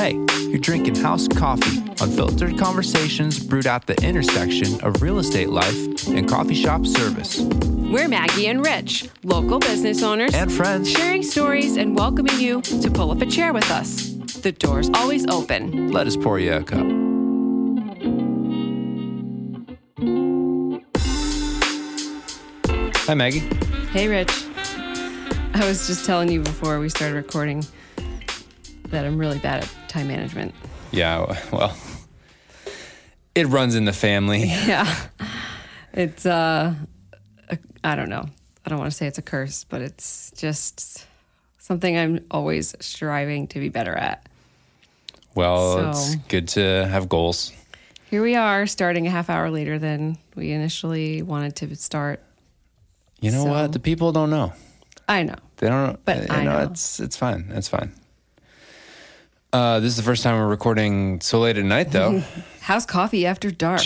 Hey, you're drinking house coffee, unfiltered conversations brewed at the intersection of real estate life and coffee shop service. We're Maggie and Rich, local business owners And friends. sharing stories and welcoming you to pull up a chair with us. The door's always open. Let us pour you a cup. Hi, Maggie. Hey, Rich. I was just telling you before we started recording that I'm really bad at time management. Yeah, well, it runs in the family. Yeah. It's, uh, I don't know. I don't want to say it's a curse, but it's just something I'm always striving to be better at. Well, So- it's good to have goals. Here we are, starting a half hour later than we initially wanted to start. You know So- what? The people don't know. I know. They don't. But I know. it's it's fine. It's fine. Uh, this is the first time we're recording so late at night, though. How's coffee after dark?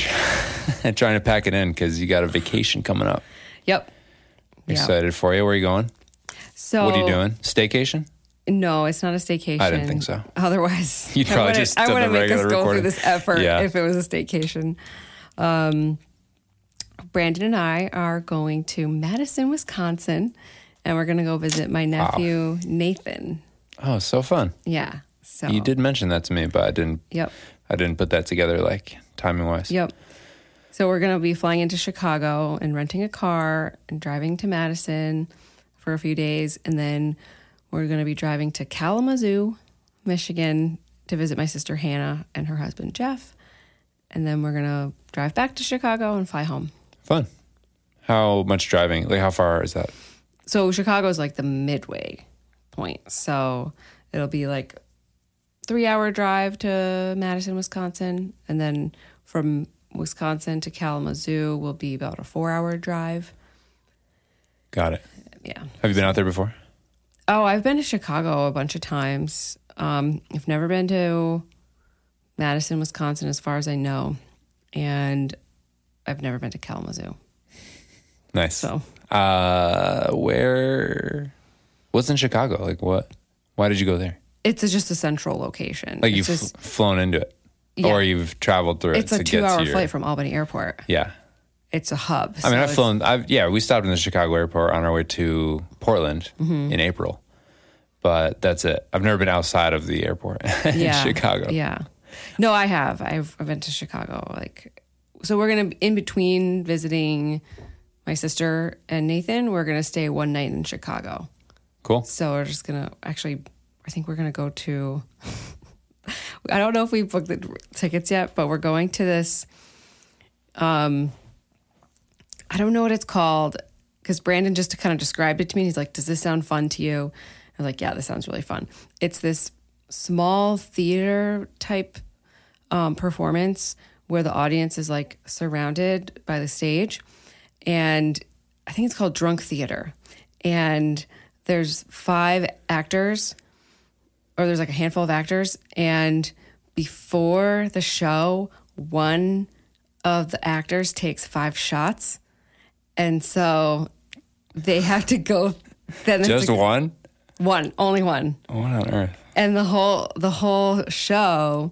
and trying to pack it in because you got a vacation coming up. yep. Yeah. Excited for you. Where are you going? So what are you doing? Staycation? No, it's not a staycation. I didn't think so. Otherwise, You'd I probably wouldn't- just I wouldn't make us go recording. through this effort Yeah. if it was a staycation. Um, Brandon and I are going to Madison, Wisconsin, and we're going to go visit my nephew Nathan. Oh, so fun. Yeah. So You did mention that to me, but I didn't. Yep. I didn't put that together like timing wise. Yep. So we're going to be flying into Chicago and renting a car and driving to Madison for a few days. And then we're going to be driving to Kalamazoo, Michigan to visit my sister Hannah and her husband Jeff. And then we're going to drive back to Chicago and fly home. Fun. How much driving? Like, how far is that? So Chicago is like the midway point. So it'll be like three hour drive to Madison, Wisconsin. And then from Wisconsin to Kalamazoo will be about a four hour drive. Got it. Yeah. Have you been out there before? Oh, I've been to Chicago a bunch of times. Um, I've never been to Madison, Wisconsin, as far as I know. And I've never been to Kalamazoo. Nice. So uh, where? What's in Chicago? Like, what? Why did you go there? It's a, just a central location. Like, it's you've just, flown into it, Yeah. or you've traveled through it. it's a two-hour your- flight from Albany Airport. Yeah. It's a hub. I mean, I've flown. I've yeah, we stopped in the Chicago airport on our way to Portland Mm-hmm. in April, but that's it. I've never been outside of the airport in yeah, Chicago. Yeah. No, I have. I've, I've been to Chicago. Like, so we're gonna in between visiting my sister and Nathan. We're gonna stay one night in Chicago. Cool. So we're just gonna actually. I think we're gonna go to. I don't know if we booked the tickets yet, but we're going to this. Um, I don't know what it's called because Brandon just kind of described it to me. He's like, "Does this sound fun to you?" I was like, "Yeah, this sounds really fun." It's this small theater type um, performance where the audience is like surrounded by the stage, and I think it's called drunk theater, and there's five actors or there's like a handful of actors and before the show one of the actors takes five shots and so they have to go then Just like- one. one only one What on earth? and the whole the whole show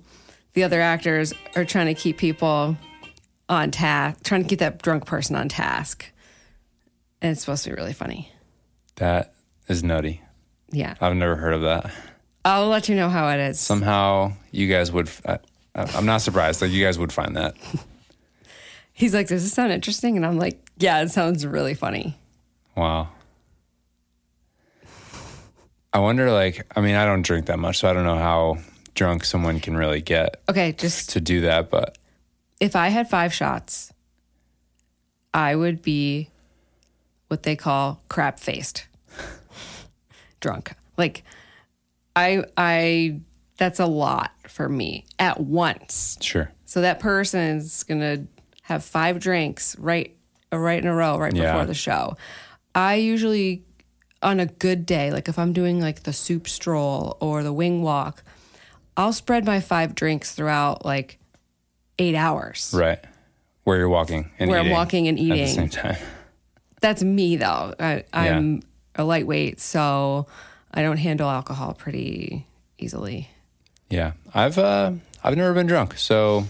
the other actors are trying to keep people on task trying to keep that drunk person on task and it's supposed to be really funny That is nutty. yeah I've never heard of that. I'll let you know how it is Somehow, you guys would. I, I'm not surprised. Like you guys would find that. He's like, Does this sound interesting? And I'm like, Yeah, it sounds really funny. Wow. I wonder, like, I mean, I don't drink that much, so I don't know how drunk someone can really get Okay, just to do that. But if I had five shots, I would be what they call crap faced drunk. Like, I, I, that's a lot for me at once. sure, So that person's gonna have five drinks right, right in a row right Yeah. before the show. I usually, on a good day, like if I'm doing like the soup stroll or the wing walk, I'll spread my five drinks throughout like eight hours. right. Where you're walking and Where I'm walking and eating at the same time. That's me though. I, I'm a lightweight, so I don't handle alcohol pretty easily. Yeah, I've uh, I've never been drunk, so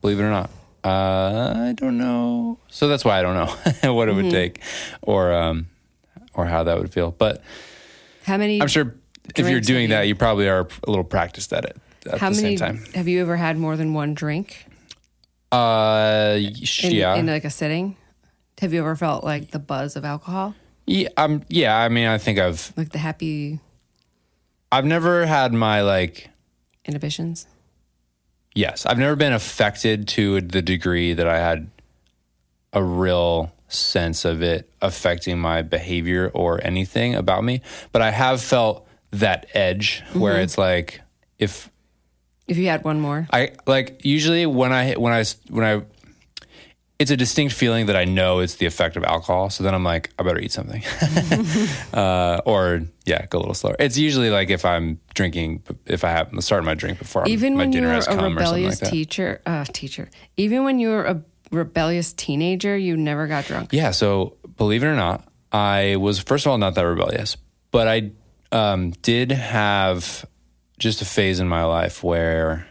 believe it or not, uh, I don't know. So that's why I don't know what it would take, or um, or how that would feel. But How many? I'm sure if you're doing you- that, you probably are a little practiced at it at How the many? same time. Have you ever had more than one drink Uh, in, yeah, in like a sitting? Have you ever felt like the buzz of alcohol, yeah, um, yeah. I mean, I think I've like the happy I've never had my like inhibitions? Yes, I've never been affected to the degree that I had a real sense of it affecting my behavior or anything about me. But I have felt that edge where it's like if If you had one more, I like usually when I when I when I it's a distinct feeling that I know it's the effect of alcohol. So then I'm like, I better eat something, uh, or yeah, go a little slower. It's usually like if I'm drinking, if I have started my drink before even my when you dinner has a come or something like that. teacher, uh, teacher, even when you were a rebellious teenager, you never got drunk. Yeah. So believe it or not, I was first of all not that rebellious, but I um, did have just a phase in my life where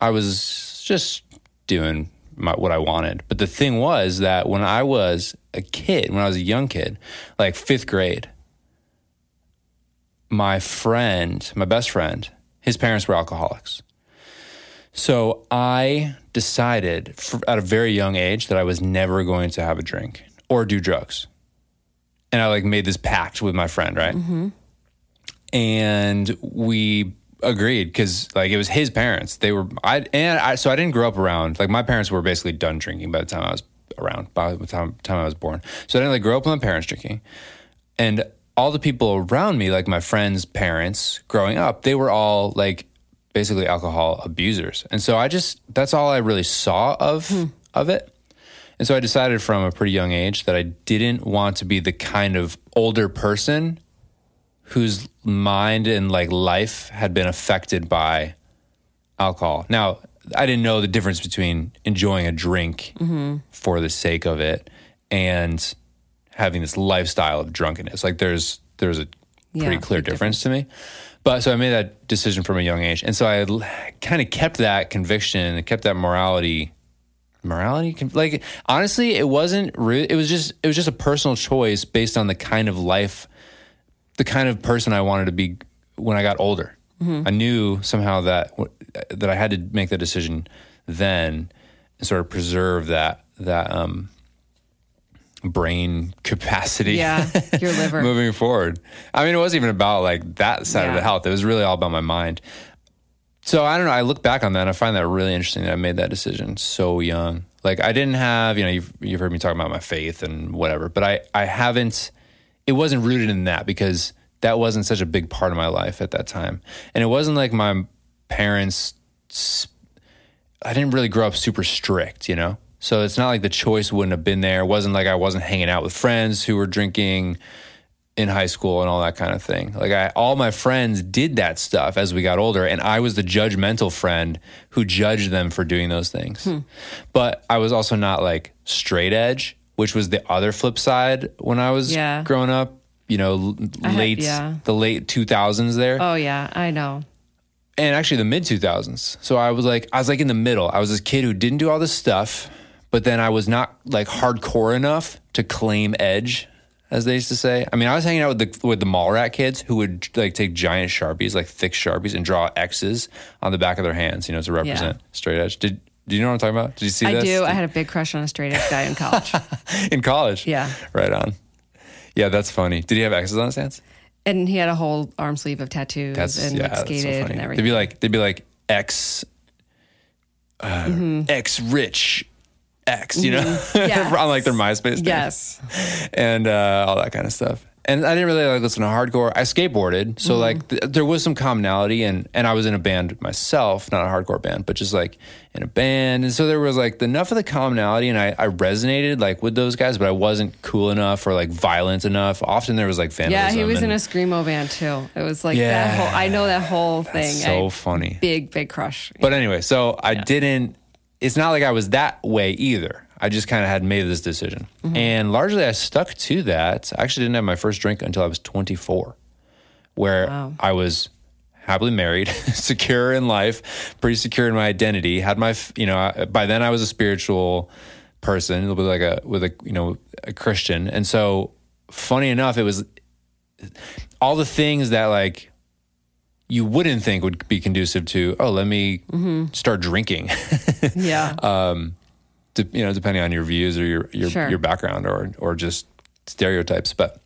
I was just doing my, what I wanted. But the thing was that when I was a kid, when I was a young kid, like fifth grade, my friend, my best friend, his parents were alcoholics. So I decided for, at a very young age that I was never going to have a drink or do drugs. And I like made this pact with my friend, right? Mm-hmm. And we agreed because like it was his parents. They were I and I so I didn't grow up around like my parents were basically done drinking by the time I was around by the time, time I was born. So I didn't like grow up with my parents drinking. And all the people around me, like my friends' parents growing up, they were all like basically alcohol abusers. And so I just that's all I really saw of hmm. of it. And so I decided from a pretty young age that I didn't want to be the kind of older person whose mind and like life had been affected by alcohol. Now, I didn't know the difference between enjoying a drink mm-hmm. for the sake of it and having this lifestyle of drunkenness. Like there's there's a pretty Yeah, clear big difference to me. But so I made that decision from a young age. And so I kind of kept that conviction, and kept that morality morality like honestly it wasn't re- it was just it was just a personal choice based on the kind of life the kind of person I wanted to be when I got older. I knew somehow that that I had to make that decision then and sort of preserve that that um brain capacity Yeah, your liver. moving forward. I mean, it wasn't even about like that side of the health. It was really all about my mind. So I don't know. I look back on that and I find that really interesting that I made that decision so young. Like I didn't have, you know, you've, you've heard me talk about my faith and whatever, but I, I haven't, it wasn't rooted in that because that wasn't such a big part of my life at that time. And it wasn't like my parents, I didn't really grow up super strict, you know? So it's not like the choice wouldn't have been there. It wasn't like I wasn't hanging out with friends who were drinking in high school and all that kind of thing. Like I, all my friends did that stuff as we got older, and I was the judgmental friend who judged them for doing those things. Hmm. But I was also not like straight edge, which was the other flip side when I was Yeah. growing up. You know, l- had- late yeah. the late two thousands there Oh yeah, I know. and actually the mid 2000s. So I was like, I was like in the middle. I was this kid who didn't do all this stuff, but then I was not like hardcore enough to claim edge, as they used to say. I mean, I was hanging out with the with the mall rat kids who would like take giant sharpies, like thick sharpies, and draw X's on the back of their hands, you know, to represent straight edge. Did do you know what I'm talking about? Did you see I this? do. I had a big crush on a straight edge guy in college, in college. Yeah. right on. Yeah, that's funny. Did he have X's on his hands? and he had a whole arm sleeve of tattoos That's and yeah, like, that's so skated funny. and They'd be like they'd be like X, uh, X rich, X, you know, Mm-hmm. Yes. on like their MySpace. name. yes, and uh, all that kind of stuff. And I didn't really like listen to hardcore. I skateboarded, so mm-hmm. like th- there was some commonality, and and I was in a band myself, not a hardcore band, but just like in a band, and so there was like enough of the commonality, and I, I resonated like with those guys, but I wasn't cool enough or like violent enough. Often there was like vandalism. yeah. He was in a screamo band too. It was like Yeah. that whole. I know that whole thing. so I- funny. big big crush. But anyway, so I didn't. It's not like I was that way either. I just kind of had made this decision, mm-hmm. and largely I stuck to that. I actually didn't have my first drink until I was 24, where Wow. I was happily married, secure in life, pretty secure in my identity. Had my, you know, I- by then I was a spiritual person, with like a with a you know a Christian, and so funny enough, it was all the things that like you wouldn't think would be conducive to. Oh, let me mm-hmm. start drinking. Yeah. Um, de- you know, depending on your views or your your, Sure. your background or or just stereotypes. But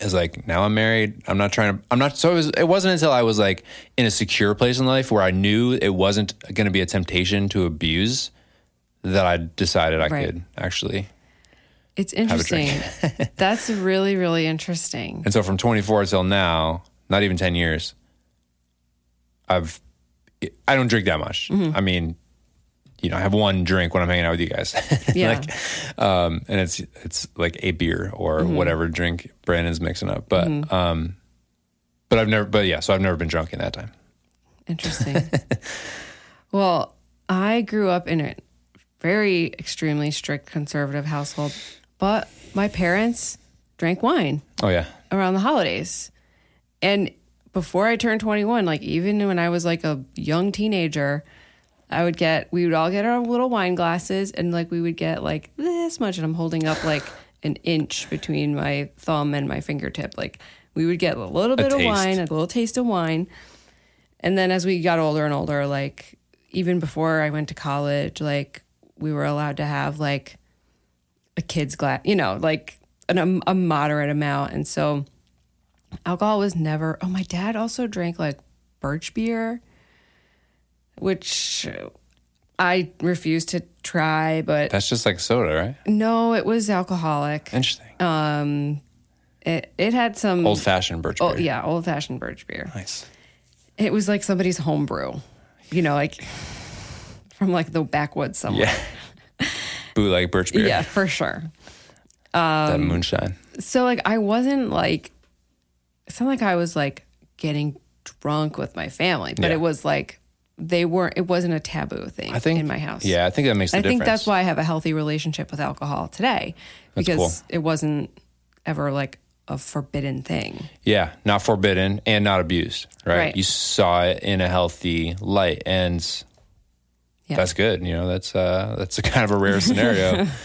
it's like now I'm married. I'm not trying to. I'm not. So it, was, it wasn't until I was like in a secure place in life where I knew it wasn't going to be a temptation to abuse that I decided I Right. could actually. it's interesting. That's really, really interesting. And so from 24 till now, not even 10 years, I've I don't drink that much. Mm-hmm. I mean, you know, I have one drink when I'm hanging out with you guys. Yeah. like, um, and it's it's like a beer or Mm-hmm. whatever drink Brandon's mixing up. But um, but I've never. But yeah, so I've never been drunk in that time. Interesting. well, I grew up in a very extremely strict conservative household, but my parents drank wine Oh yeah, around the holidays. And before I turned 21, like even when I was like a young teenager, I would get, we would all get our little wine glasses and like we would get like this much. And I'm holding up like an inch between my thumb and my fingertip. Like we would get a little bit of wine, a little taste of wine. And then as we got older and older, like even before I went to college, like we were allowed to have like a kid's glass, you know, like an, um, a moderate amount. And so alcohol was never, oh, my dad also drank like birch beer, which I refused to try, but that's just like soda, right? no, it was alcoholic. Interesting. Um, It, it had some, Old fashioned birch beer. oh, yeah, old fashioned birch beer. Nice. It was like somebody's homebrew, you know, like from like the backwoods somewhere. Yeah. Bootleg birch beer. yeah for sure. That moonshine. so like I wasn't like it's not like I was like getting drunk with my family, but Yeah. it was like they weren't it wasn't a taboo thing I think in my house. Yeah, I think that makes I difference. think that's why I have a healthy relationship with alcohol today. That's Because cool. it wasn't ever like a forbidden thing. Yeah, not forbidden and not abused, right? Right. You saw it in a healthy light, and Yeah. that's good. You know, that's uh, that's a kind of a rare scenario.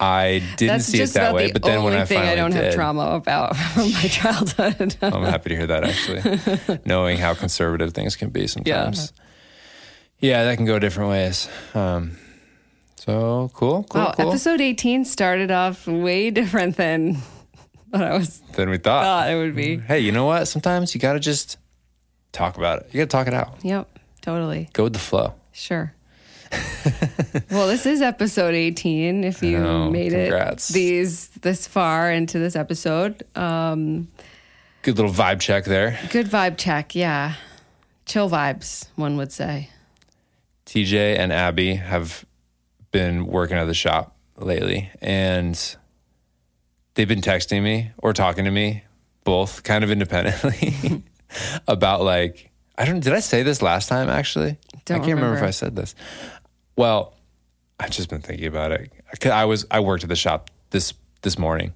I didn't That's see it that way, the but then when I thing finally I don't did, have trauma about from my childhood. I'm happy to hear that. Actually, knowing how conservative things can be sometimes. Yeah, that can go different ways. Um, so cool, cool, wow, cool. episode 18 started off way different than what I was than we thought. thought it would be. Hey, you know what? Sometimes you got to just talk about it. You got to talk it out. Yep, totally. Go with the flow. Sure. well, this is episode 18. If you know, made congrats. it these this far into this episode, um, Good little vibe check there. good vibe check. Yeah, chill vibes. One would say. TJ and Abby have been working at the shop lately and they've been texting me or talking to me both kind of independently about like I don't did I say this last time actually? Don't I can't remember. if. I said this. Well, I've just been thinking about it. I was I worked at the shop this this morning,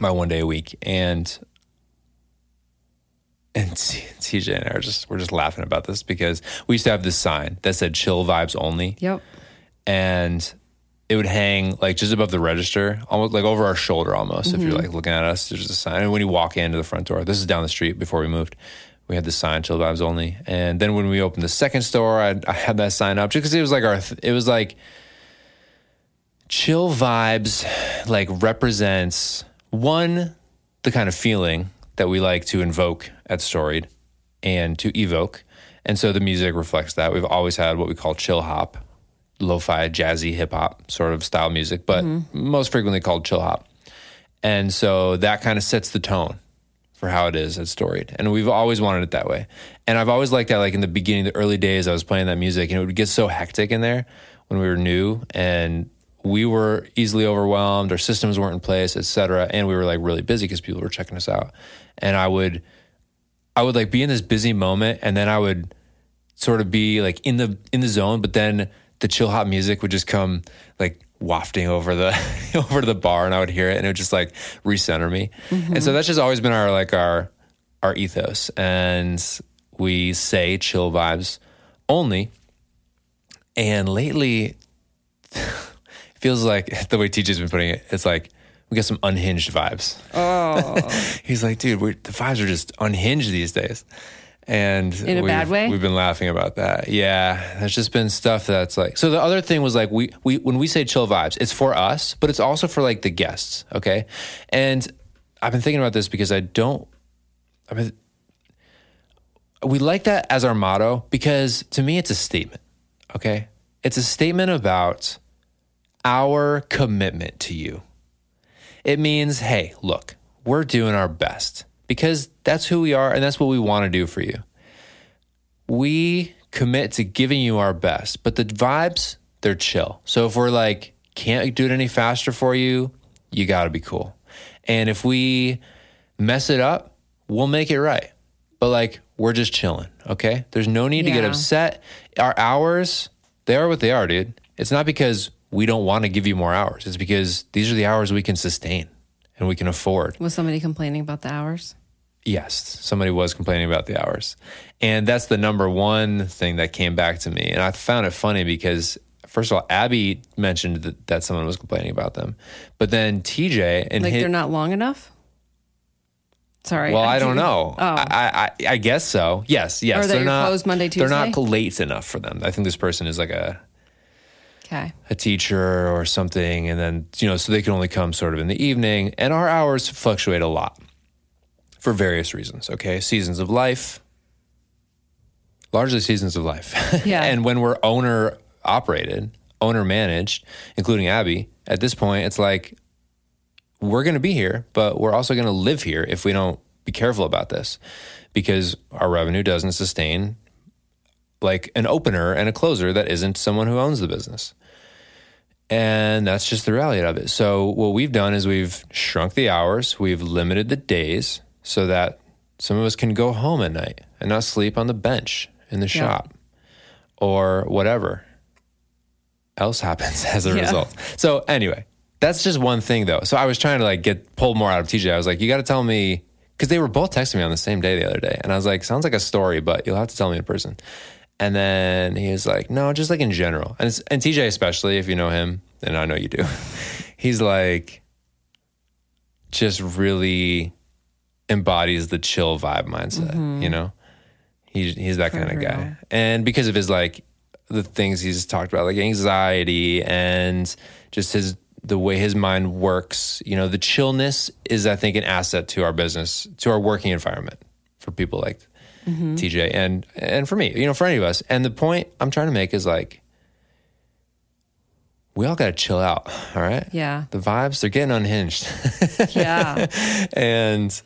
my one day a week, and and TJ and I are just we're just laughing about this because we used to have this sign that said "chill vibes only," Yep. and it would hang like just above the register, almost like over our shoulder, almost. If you're mm-hmm. like looking at us, there's a sign. And when you walk into the front door, this is down the street before we moved. We had this sign, "Chill vibes only," and then when we opened the second store, I, I had that sign up just because it was like our it was like chill vibes, like represents one the kind of feeling that we like to invoke at Storied and to evoke. And so the music reflects that. We've always had what we call chill hop, lo-fi, jazzy, hip hop sort of style music, but mm-hmm. most frequently called chill hop. And so that kind of sets the tone for how it is at Storied. And we've always wanted it that way. And I've always liked that, like in the beginning, the early days, I was playing that music and it would get so hectic in there when we were new and we were easily overwhelmed, our systems weren't in place, et cetera. And we were like really busy because people were checking us out. And I would, I would like be in this busy moment and then I would sort of be like in the in the zone, but then the chill hop music would just come like wafting over the over to the bar and I would hear it and it would just like recenter me. And so mm-hmm. that's just always been our like our our ethos. And we say chill vibes only. And lately, feels like the way TJ's been putting it, it's like we got some unhinged vibes. Oh, He's like, dude, we're, the vibes are just unhinged these days. And In a we've- bad way? We've been laughing about that. Yeah, there's just been stuff that's like. So the other thing was like we we when we say chill vibes, it's for us, but it's also for like the guests. Okay, and I've been thinking about this because I don't. I mean, we like that as our motto because to me it's a statement. Okay, it's a statement about our commitment to you. It means, hey, look, we're doing our best because that's who we are and that's what we want to do for you. We commit to giving you our best, but the vibes, they're chill. So if we're like, can't do it any faster for you, you got to be cool. And if we mess it up, we'll make it right. But like, we're just chilling, okay? There's no need to get upset. Our hours, they are what they are, dude. It's not because we don't want to give you more hours. It's because these are the hours we can sustain and we can afford. was somebody complaining about the hours? Yes, somebody was complaining about the hours. And that's the number one thing that came back to me. And I found it funny because, first of all, Abby mentioned that, that someone was complaining about them. But then TJ and Like his, they're not long enough? Sorry. well, I don't know. Oh. I, I, I guess so. Yes, yes. Or that they're not closed Monday, Tuesday. They're not late enough for them. I think this person is like a Okay. a teacher or something, and then you know, so they can only come sort of in the evening. And our hours fluctuate a lot for various reasons. Okay, seasons of life, largely seasons of life. Yeah. and when we're owner operated, owner managed, including Abby, at this point, it's like we're going to be here, but we're also going to live here if we don't be careful about this, because our revenue doesn't sustain like an opener and a closer that isn't someone who owns the business. And that's just the reality of it. So, what we've done is we've shrunk the hours, we've limited the days so that some of us can go home at night and not sleep on the bench in the shop or whatever else happens as a Yeah. result. So, anyway, that's just one thing though. So, I was trying to like get pulled more out of TJ. I was like, you got to tell me because they were both texting me on the same day the other day. And I was like, sounds like a story, but you'll have to tell me in person. And then he was like, no, just like in general. And, it's, and TJ, especially if you know him, and I know you do, he's like, just really embodies the chill vibe mindset, mm-hmm. you know? He's, he's that kind of real. guy. And because of his like, the things he's talked about, like anxiety and just his, the way his mind works, you know, the chillness is, I think, an asset to our business, to our working environment for people like TJ and and for me, you know, for any of us. And the point I'm trying to make is like we all got to chill out, all right? Yeah. The vibes they're getting unhinged. Yeah. and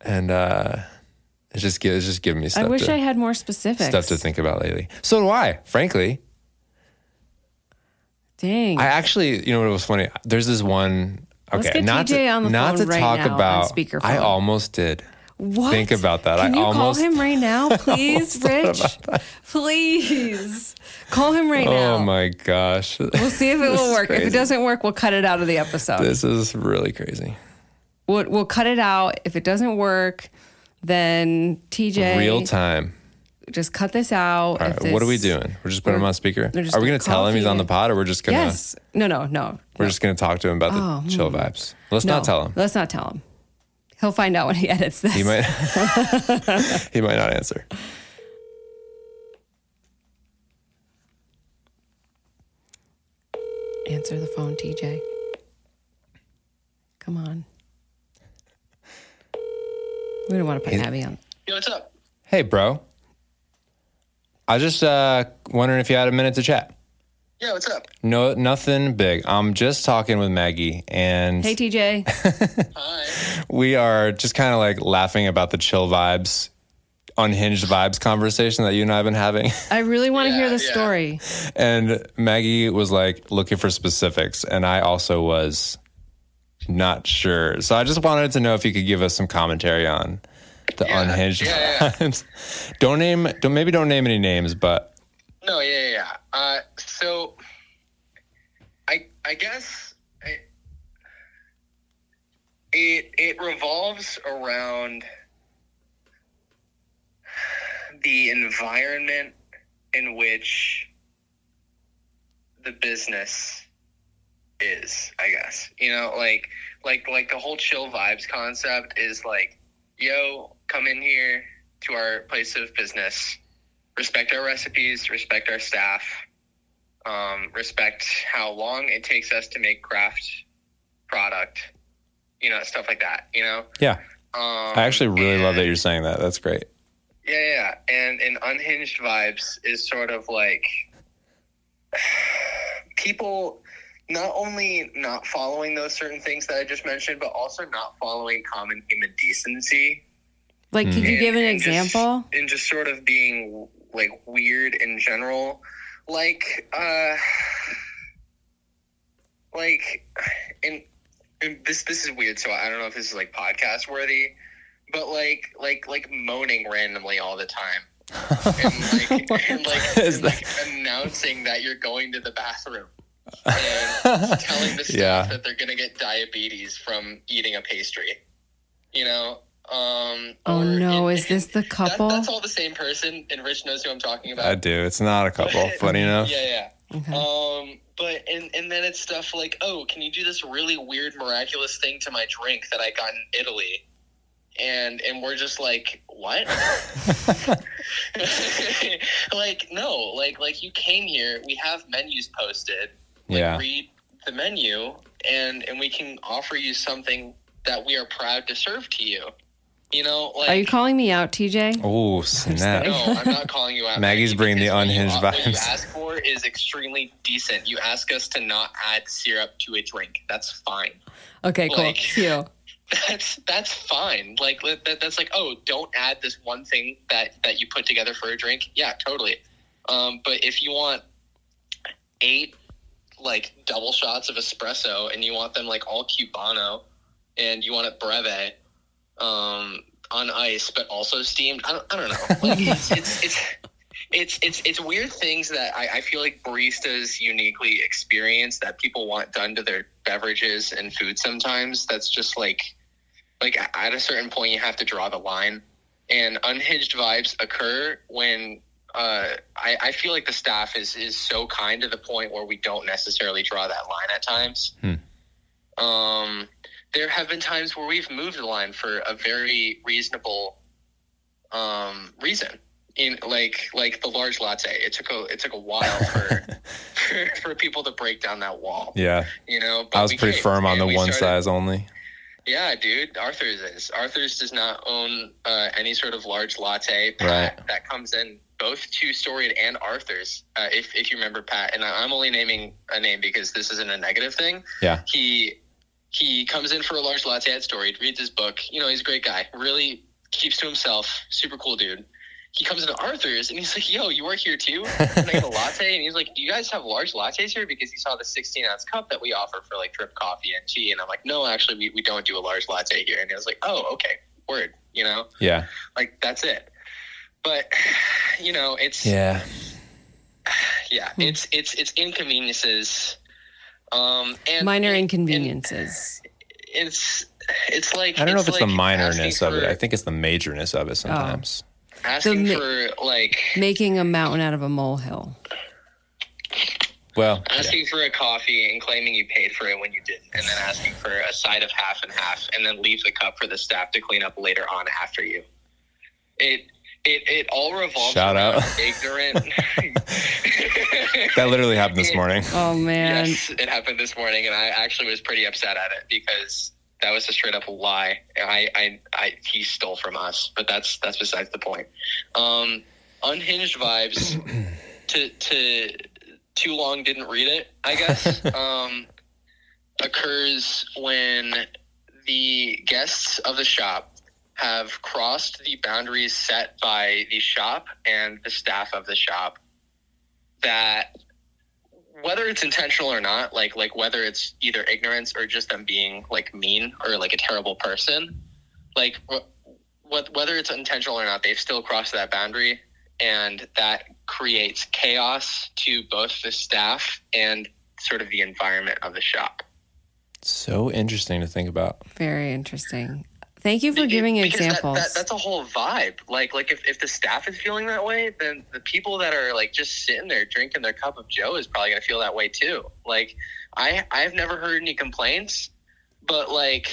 and uh it's just it's just giving me I stuff wish to, I had more specifics. stuff to think about lately. So do I, frankly. Dang. I actually, you know what was funny? There's this one Let's okay, get not TJ to, on the not phone to right talk now about speakerphone. I almost did. What? think about that. Can I you almost- call him right now, please, Rich? Please. Call him right oh now. Oh my gosh. We'll see if it will work. If it doesn't work, we'll cut it out of the episode. This is really crazy. We'll, we'll cut it out. If it doesn't work, then TJ, Real time. just cut this out. Right, what are we doing? We're just putting him on speaker. they're we gonna tell him he's on the pod, or we're just gonna Yes. No, no, no. we're just gonna talk to him about the oh, chill hmm. vibes? Let's no. not tell him. Let's not tell him. He'll find out when he edits this. He might. he might not answer. Answer the phone, TJ. Come on. We don't want to put Abby on. Yo, what's up? Hey, bro. I was just uh, wondering if you had a minute to chat. Yeah, what's up? No, nothing big. I'm just talking with Maggie, and Hey, TJ. Hi. we are just kind of like laughing about the chill vibes, unhinged vibes conversation that you and I have been having. I really want to hear Yeah, the yeah. story. And Maggie was like looking for specifics, and I also was not sure. So I just wanted to know if you could give us some commentary on the Yeah, unhinged yeah, yeah. vibes. Don't name, don't maybe don't name any names, but No, yeah, yeah, yeah. Uh, so, I, I guess it, it, it revolves around the environment in which the business is, I guess. You know, like like like the whole chill vibes concept is like, yo, come in here to our place of business, respect our recipes, respect our staff, um, respect how long it takes us to make craft product, you know, stuff like that, you know? Yeah. Um, I actually really love that you're saying that. That's great. yeah, yeah, yeah. and and unhinged vibes is sort of like people not only not following those certain things that I just mentioned, but also not following common human decency. Like, could you and- give an and just- example? and just sort of being like weird in general, like uh, like and, and this this is weird. So I don't know if this is like podcast worthy, but like like like moaning randomly all the time. and like, and like, and, like announcing that you're going to the bathroom and telling the staff Yeah. that they're gonna get diabetes from eating a pastry. You know. Um, Oh no, in- is this the that- couple? that's all the same person, and Rich knows who I'm talking about. I do. It's not a couple. Funny enough. Yeah, yeah. Okay. Um, but and and then it's stuff like, oh, can you do this really weird, miraculous thing to my drink that I got in Italy? And and we're just like, what? like no, like like you came here. We have menus posted. Like, Yeah. Read the menu, and and we can offer you something that we are proud to serve to you. You know, like Are you calling me out, TJ? Oh, snap. no, I'm not calling you out. Maggie's bringing the because what you- unhinged What you vibes. ask for is extremely decent. You ask us to not add syrup to a drink. That's fine. Okay, cool. Like- Phew. That's that's fine. Like that, that's like, oh, don't add this one thing that that you put together for a drink. Yeah, totally. Um, but if you want eight like double shots of espresso and you want them like all cubano and you want it breve um, on ice but also steamed. I don't, I don't know. Like it's, it's it's it's it's it's weird things that I, I feel like baristas uniquely experience that people want done to their beverages and food sometimes. That's just like like at a certain point you have to draw the line. And unhinged vibes occur when uh, I, I feel like the staff is is so kind to the point where we don't necessarily draw that line at times. Um, there have been times where we've moved the line for a very reasonable um, reason. In like like the large latte, it took a it took a while for for, for people to break down that wall. Yeah. You know, I was pretty came, firm on the one started- size only. yeah, dude. Arthur's is. Arthur's does not own uh, any sort of large latte. Pat, Right. That comes in both two storied and Arthur's. Uh, if if you remember Pat, and I'm only naming a name because this isn't a negative thing. Yeah. He he comes in for a large latte at storied, reads his book. You know, he's a great guy. Really keeps to himself. Super cool dude. He comes into Arthur's and he's like, "Yo, you work here too?" Can I get a latte? And he's like, "Do you guys have large lattes here?" Because he saw the 16 ounce cup that we offer for like drip coffee and tea. And I'm like, "No, actually, we, we don't do a large latte here." And he was like, "Oh, okay, word." You know, Yeah. like that's it. But you know, it's Yeah. yeah, hmm. it's it's it's inconveniences. Um, and Minor inconveniences. and it's it's like I don't know if it's the minorness asking of it. I think it's the majorness of it sometimes. asking ma- for like Making a mountain out of a molehill. Well, yeah. asking for a coffee and claiming you paid for it when you didn't, and then asking for a side of half and half, and then leave the cup for the staff to clean up later on after you. It it it all revolves Shout around out. ignorant. that literally happened this morning. Oh man. Yes, it happened this morning, and I actually was pretty upset at it because that was a straight up lie. I, I, I, he stole from us, but that's that's besides the point. Um, unhinged vibes. to to too long didn't read it. I guess um, occurs when the guests of the shop have crossed the boundaries set by the shop and the staff of the shop that whether it's intentional or not, like like whether it's either ignorance or just them being like mean or like a terrible person, like wh- whether it's intentional or not, they've still crossed that boundary, and that creates chaos to both the staff and sort of the environment of the shop. So interesting to think about. Very interesting. Thank you for It- giving because that- examples. That, that's a whole vibe. Like, like if, if the staff is feeling that way, then the people that are like just sitting there drinking their cup of Joe is probably gonna feel that way too. Like, I I've never heard any complaints, but like,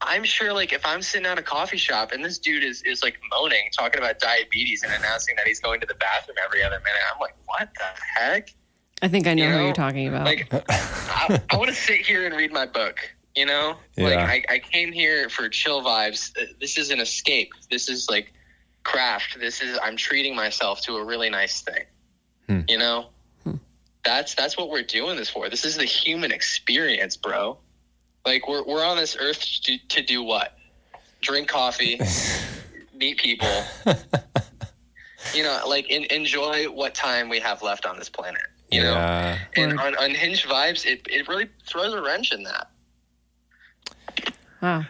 I'm sure like if I'm sitting at a coffee shop and this dude is is like moaning, talking about diabetes and announcing that he's going to the bathroom every other minute, I'm like, what the heck? I think I know you who know, you're talking about. Like, I, I want to sit here and read my book. You know, like I, I came here for chill vibes. Uh, This is an escape. This is like craft. This is I'm treating myself to a really nice thing. Hmm. You know, that's that's what we're doing this for. This is the human experience, bro. Like we're we're on this earth to, to do what? Drink coffee, meet people. you know, like in, enjoy what time we have left on this planet. You know, and on unhinged vibes, it, it really throws a wrench in that. Wow.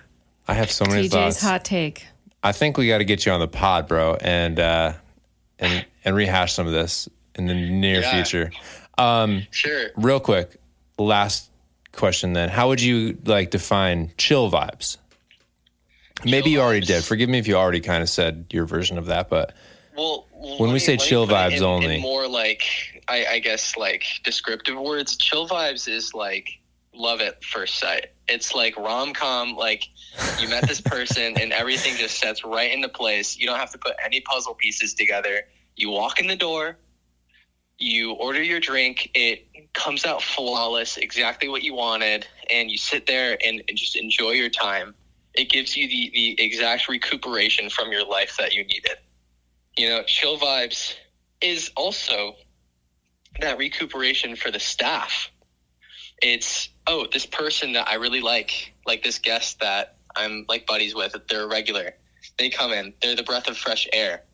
I have so many TJ's thoughts. hot take. I think we got to get you on the pod, bro, and uh, and and rehash some of this in the near Yeah. future. Um, Sure. real quick, last question then. How would you like define chill vibes? Maybe Chill you already vibes. did. Forgive me if you already kind of said your version of that, but Well, When we say chill vibes in, only. in more like I, I guess like descriptive words, chill vibes is like love at first sight. It's like rom com. Like you met this person and everything just sets right into place. You don't have to put any puzzle pieces together. You walk in the door. You order your drink. It comes out flawless, exactly what you wanted, and you sit there and, and just enjoy your time. It gives you the, the exact recuperation from your life that you needed you know, chill vibes is also that recuperation for the staff. It's oh, this person that I really like, like this guest that I'm like buddies with, they're a regular. They come in, they're the breath of fresh air.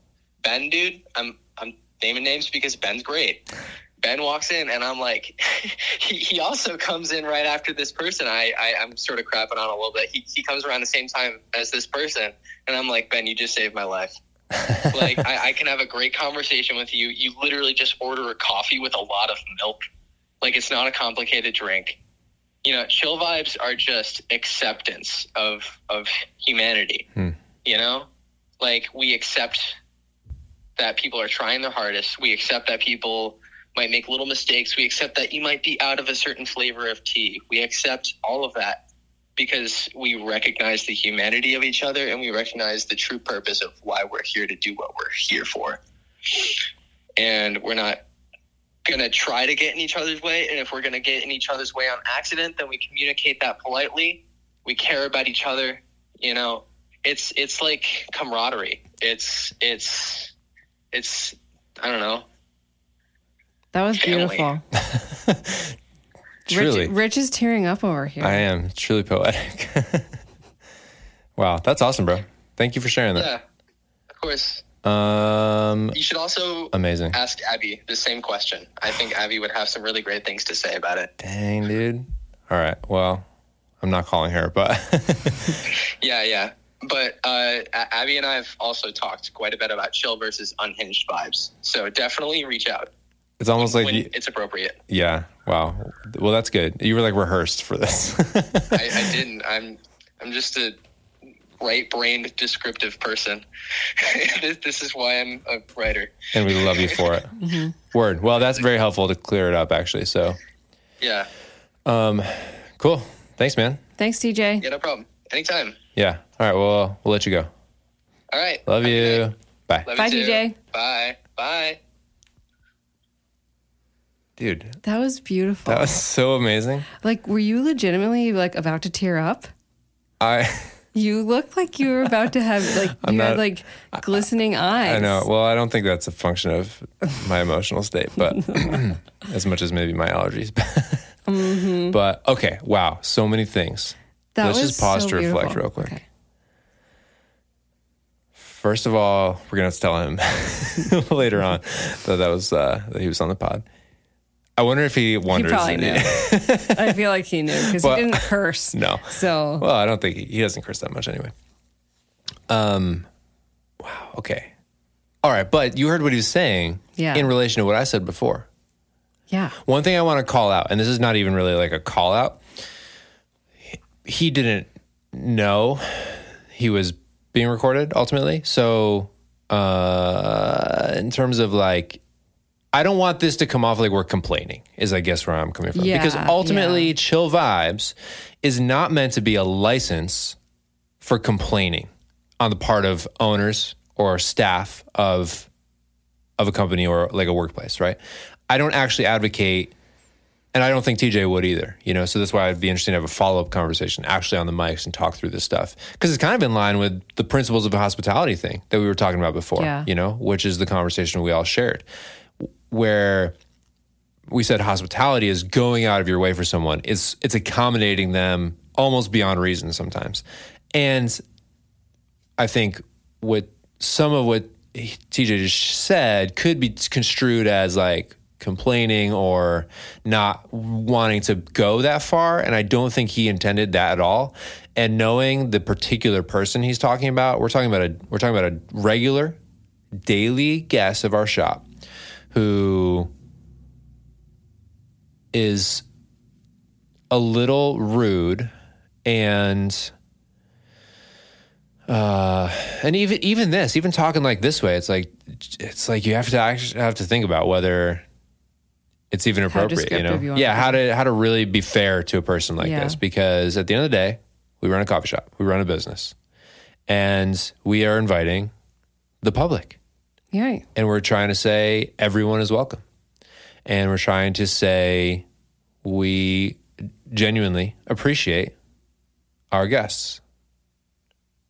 Ben, dude, I'm I'm naming names because Ben's great. Ben walks in and I'm like, he, he also comes in right after this person. I, I I'm sort of crapping on a little bit. He he comes around the same time as this person, and I'm like, Ben, you just saved my life like I, I can have a great conversation with you. You literally just order a coffee with a lot of milk. Like it's not a complicated drink. You know, chill vibes are just acceptance of of humanity. Hmm. You know, like we accept that people are trying their hardest. We accept that people might make little mistakes. We accept that you might be out of a certain flavor of tea. We accept all of that because we recognize the humanity of each other and we recognize the true purpose of why we're here to do what we're here for. And we're not going to try to get in each other's way. And if we're going to get in each other's way on accident, then we communicate that politely. We care about each other. You know, it's it's like camaraderie. It's it's it's I don't know. That was Family. beautiful. truly, Rich, Rich is tearing up over here. I am truly poetic. wow, that's awesome, bro. Thank you for sharing that. Yeah, of course. Um, You should also amazing. ask Abby the same question. I think Abby would have some really great things to say about it. Dang, dude. All right. Well, I'm not calling her, but Yeah, yeah. But uh, Abby and I have also talked quite a bit about chill versus unhinged vibes. So definitely reach out it's almost like, when you- it's appropriate. yeah. Wow. Well, that's good. You were like rehearsed for this. I, I didn't. I'm I'm just a right-brained, descriptive person. this, this is why I'm a writer. and we love you for it. Word. Well, that's very helpful to clear it up, actually. So, Yeah. Um, cool. Thanks, man. Thanks, TJ. Yeah, no problem. Anytime. Yeah. All right. Well, we'll let you go. All right. Love Have a good you. Bye. Love Bye, you too. TJ. Bye. Bye. Dude, That was beautiful. that was so amazing. like, were you legitimately like about to tear up? I You look like you were about to have like I'm you had like glistening eyes. I know. Well, I don't think that's a function of my emotional state, but as much as maybe my allergies. But okay, wow, so many things. That Let's just pause so to reflect beautiful. real quick. Okay. First of all, we're gonna have to tell him later on that that was uh, that he was on the pod. I wonder if he wonders. He probably knew. I feel like he knew because Well, he didn't curse. no. So Well, I don't think he, he doesn't curse that much anyway. Um, wow. Okay. All right, but you heard what he was saying. Yeah. In relation to what I said before. yeah, One thing I want to call out, and this is not even really like a call out. He didn't know. he was being recorded ultimately. So, uh, in terms of like, I don't want this to come off like we're complaining, is I guess where I'm coming from. Yeah, because ultimately, yeah. chill vibes is not meant to be a license for complaining on the part of owners or staff of of a company or like a workplace, right? I don't actually advocate and I don't think TJ would either, you know. So that's why it'd be interesting to have a follow up conversation actually on the mics and talk through this stuff because it's kind of in line with the principles of a hospitality thing that we were talking about before, Yeah. you know, which is the conversation we all shared, where we said hospitality is going out of your way for someone. It's it's accommodating them almost beyond reason sometimes, and I think what some of what TJ just said could be construed as like complaining or not wanting to go that far. And I don't think he intended that at all. And knowing the particular person he's talking about, we're talking about a we're talking about a regular daily guest of our shop who is a little rude and uh and even even this even talking like this way it's like it's like you have to actually have to think about whether it's even appropriate you know? you yeah how to how to really be fair to a person like Yeah. this because at the end of the day we run a coffee shop we run a business and we are inviting the public Yeah. and we're trying to say everyone is welcome. And we're trying to say we genuinely appreciate our guests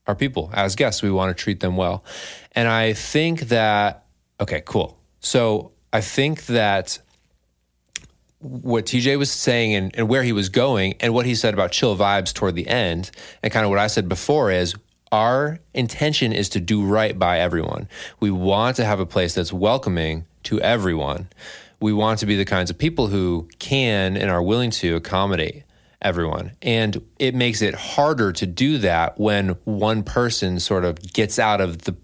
our people. As guests we want to treat them well. And i think that okay cool. So i think that what TJ was saying and, and where he was going and what he said about chill vibes toward the end and kind of what I said before is our intention is to do right by everyone. We want to have a place that's welcoming to everyone. We want to be the kinds of people who can and are willing to accommodate everyone. And it makes it harder to do that when one person sort of gets out of the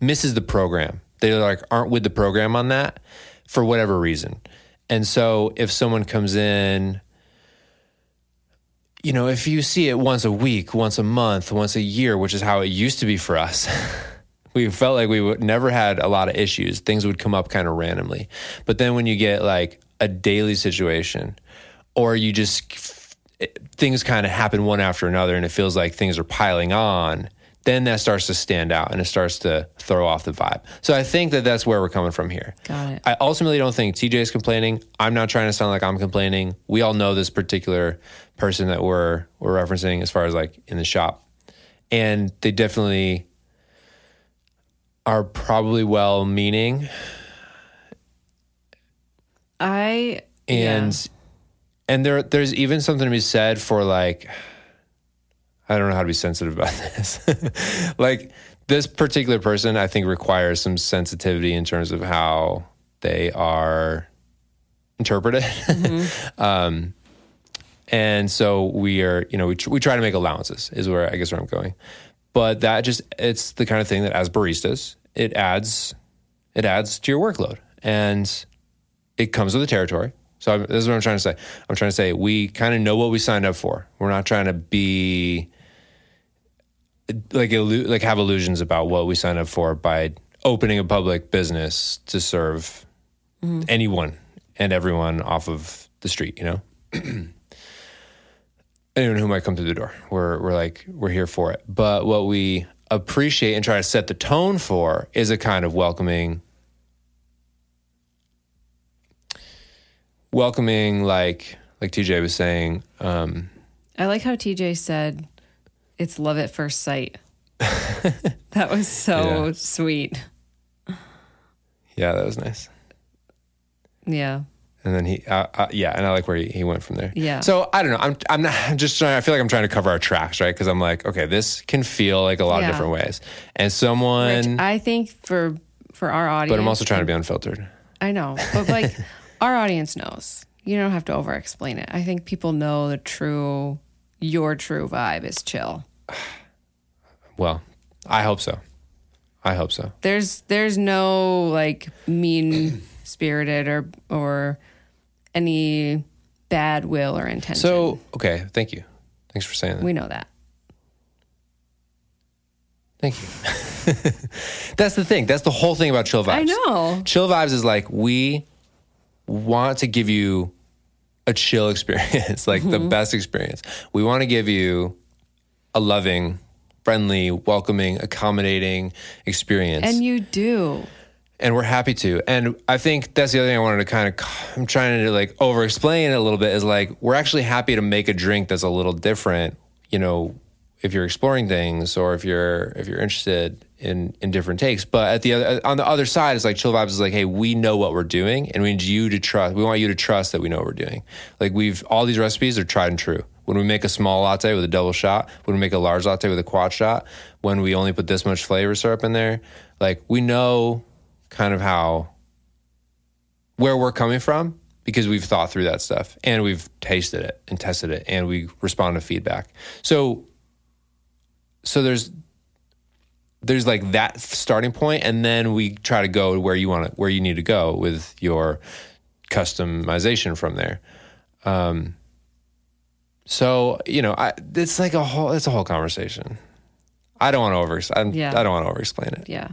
misses the program. They like aren't with the program on that for whatever reason. And so if someone comes in you know, if you see it once a week, once a month, once a year, which is how it used to be for us, we felt like we would never had a lot of issues. Things would come up kind of randomly. But then when you get like a daily situation, or you just things kind of happen one after another, and it feels like things are piling on, then that starts to stand out and it starts to throw off the vibe. So I think that that's where we're coming from here. Got it. I ultimately don't think TJ is complaining. I'm not trying to sound like I'm complaining. We all know this particular person that we're we're referencing as far as like in the shop, and they definitely are probably well meaning I and yeah. and there there's even something to be said for like I don't know how to be sensitive about this. like this particular person I think requires some sensitivity in terms of how they are interpreted. um and so we are, you know, we, tr- we try to make allowances is where I guess where I'm going. But that just it's the kind of thing that as baristas, it adds it adds to your workload. And it comes with the territory. So I'm, this is what I'm trying to say. I'm trying to say we kind of know what we signed up for. We're not trying to be like illu- like have illusions about what we signed up for by opening a public business to serve mm-hmm. anyone and everyone off of the street. You know, anyone who might come through the door. We're we're like we're here for it. But what we appreciate and try to set the tone for is a kind of welcoming welcoming like like TJ was saying um I like how TJ said it's love at first sight. that was so Yeah. sweet. yeah that was nice Yeah. And then he uh, uh, yeah and I like where he, he went from there Yeah. so I don't know I'm I'm not I'm just trying I feel like I'm trying to cover our tracks right because I'm like okay this can feel like a lot Yeah. of different ways and someone Rich, I think for for our audience but I'm also trying to be unfiltered I know, but like our audience knows. You don't have to over explain it. I think people know the true your true vibe is chill. well I hope so I hope so There's there's no like mean spirited or or any bad will or intention. so okay thank you thanks for saying that we know that. Thank you. That's the thing. That's the whole thing about chill vibes. I know. Chill vibes is like we want to give you a chill experience, like the Mm-hmm. best experience. We want to give you a loving, friendly, welcoming, accommodating experience. And you do. And we're happy to. And I think that's the other thing I wanted to kind of, I'm trying to like over explain it a little bit is like, we're actually happy to make a drink that's a little different, you know, if you're exploring things or if you're, if you're interested in, in different takes. But at the other, on the other side, it's like chill vibes is like, hey, we know what we're doing and we need you to trust, we want you to trust that we know what we're doing. Like we've, all these recipes are tried and true. When we make a small latte with a double shot, when we make a large latte with a quad shot, when we only put this much flavor syrup in there, like we know kind of how where we're coming from because we've thought through that stuff and we've tasted it and tested it and we respond to feedback. So so there's there's like that starting point and then we try to go where you want to where you need to go with your customization from there. Um so, you know, I it's like a whole it's a whole conversation. I don't want to over I'm, Yeah. I don't want to over explain it. Yeah.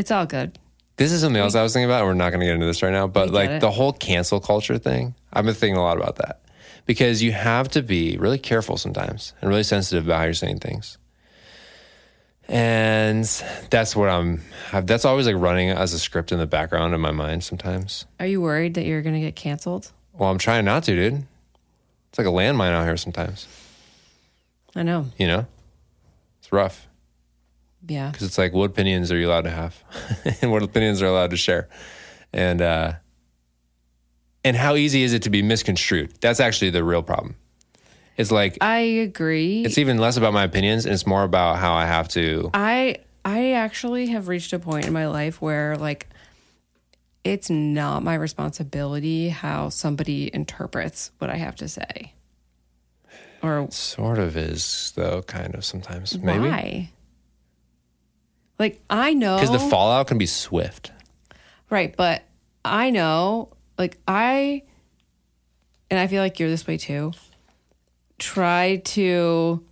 It's all good. This is something else I was thinking about. and We're not going to get into this right now, but like it. the whole cancel culture thing, I've been thinking a lot about that because you have to be really careful sometimes and really sensitive about how you're saying things. And that's what I'm, I've, that's always like running as a script in the background in my mind sometimes. Are you worried that you're going to get canceled? Well, I'm trying not to, dude. It's like a landmine out here sometimes, I know. you know? It's rough. Yeah. because it's like what opinions are you allowed to have and what opinions are allowed to share and uh and how easy is it to be misconstrued that's actually the real problem it's like I agree. it's even less about my opinions and it's more about how i have to I I actually have reached a point in my life where like it's not my responsibility how somebody interprets what I have to say. Or sort of is though kind of sometimes maybe why? Like I know because the fallout can be swift Right, but I know, like I, and I feel like you're this way too. Try to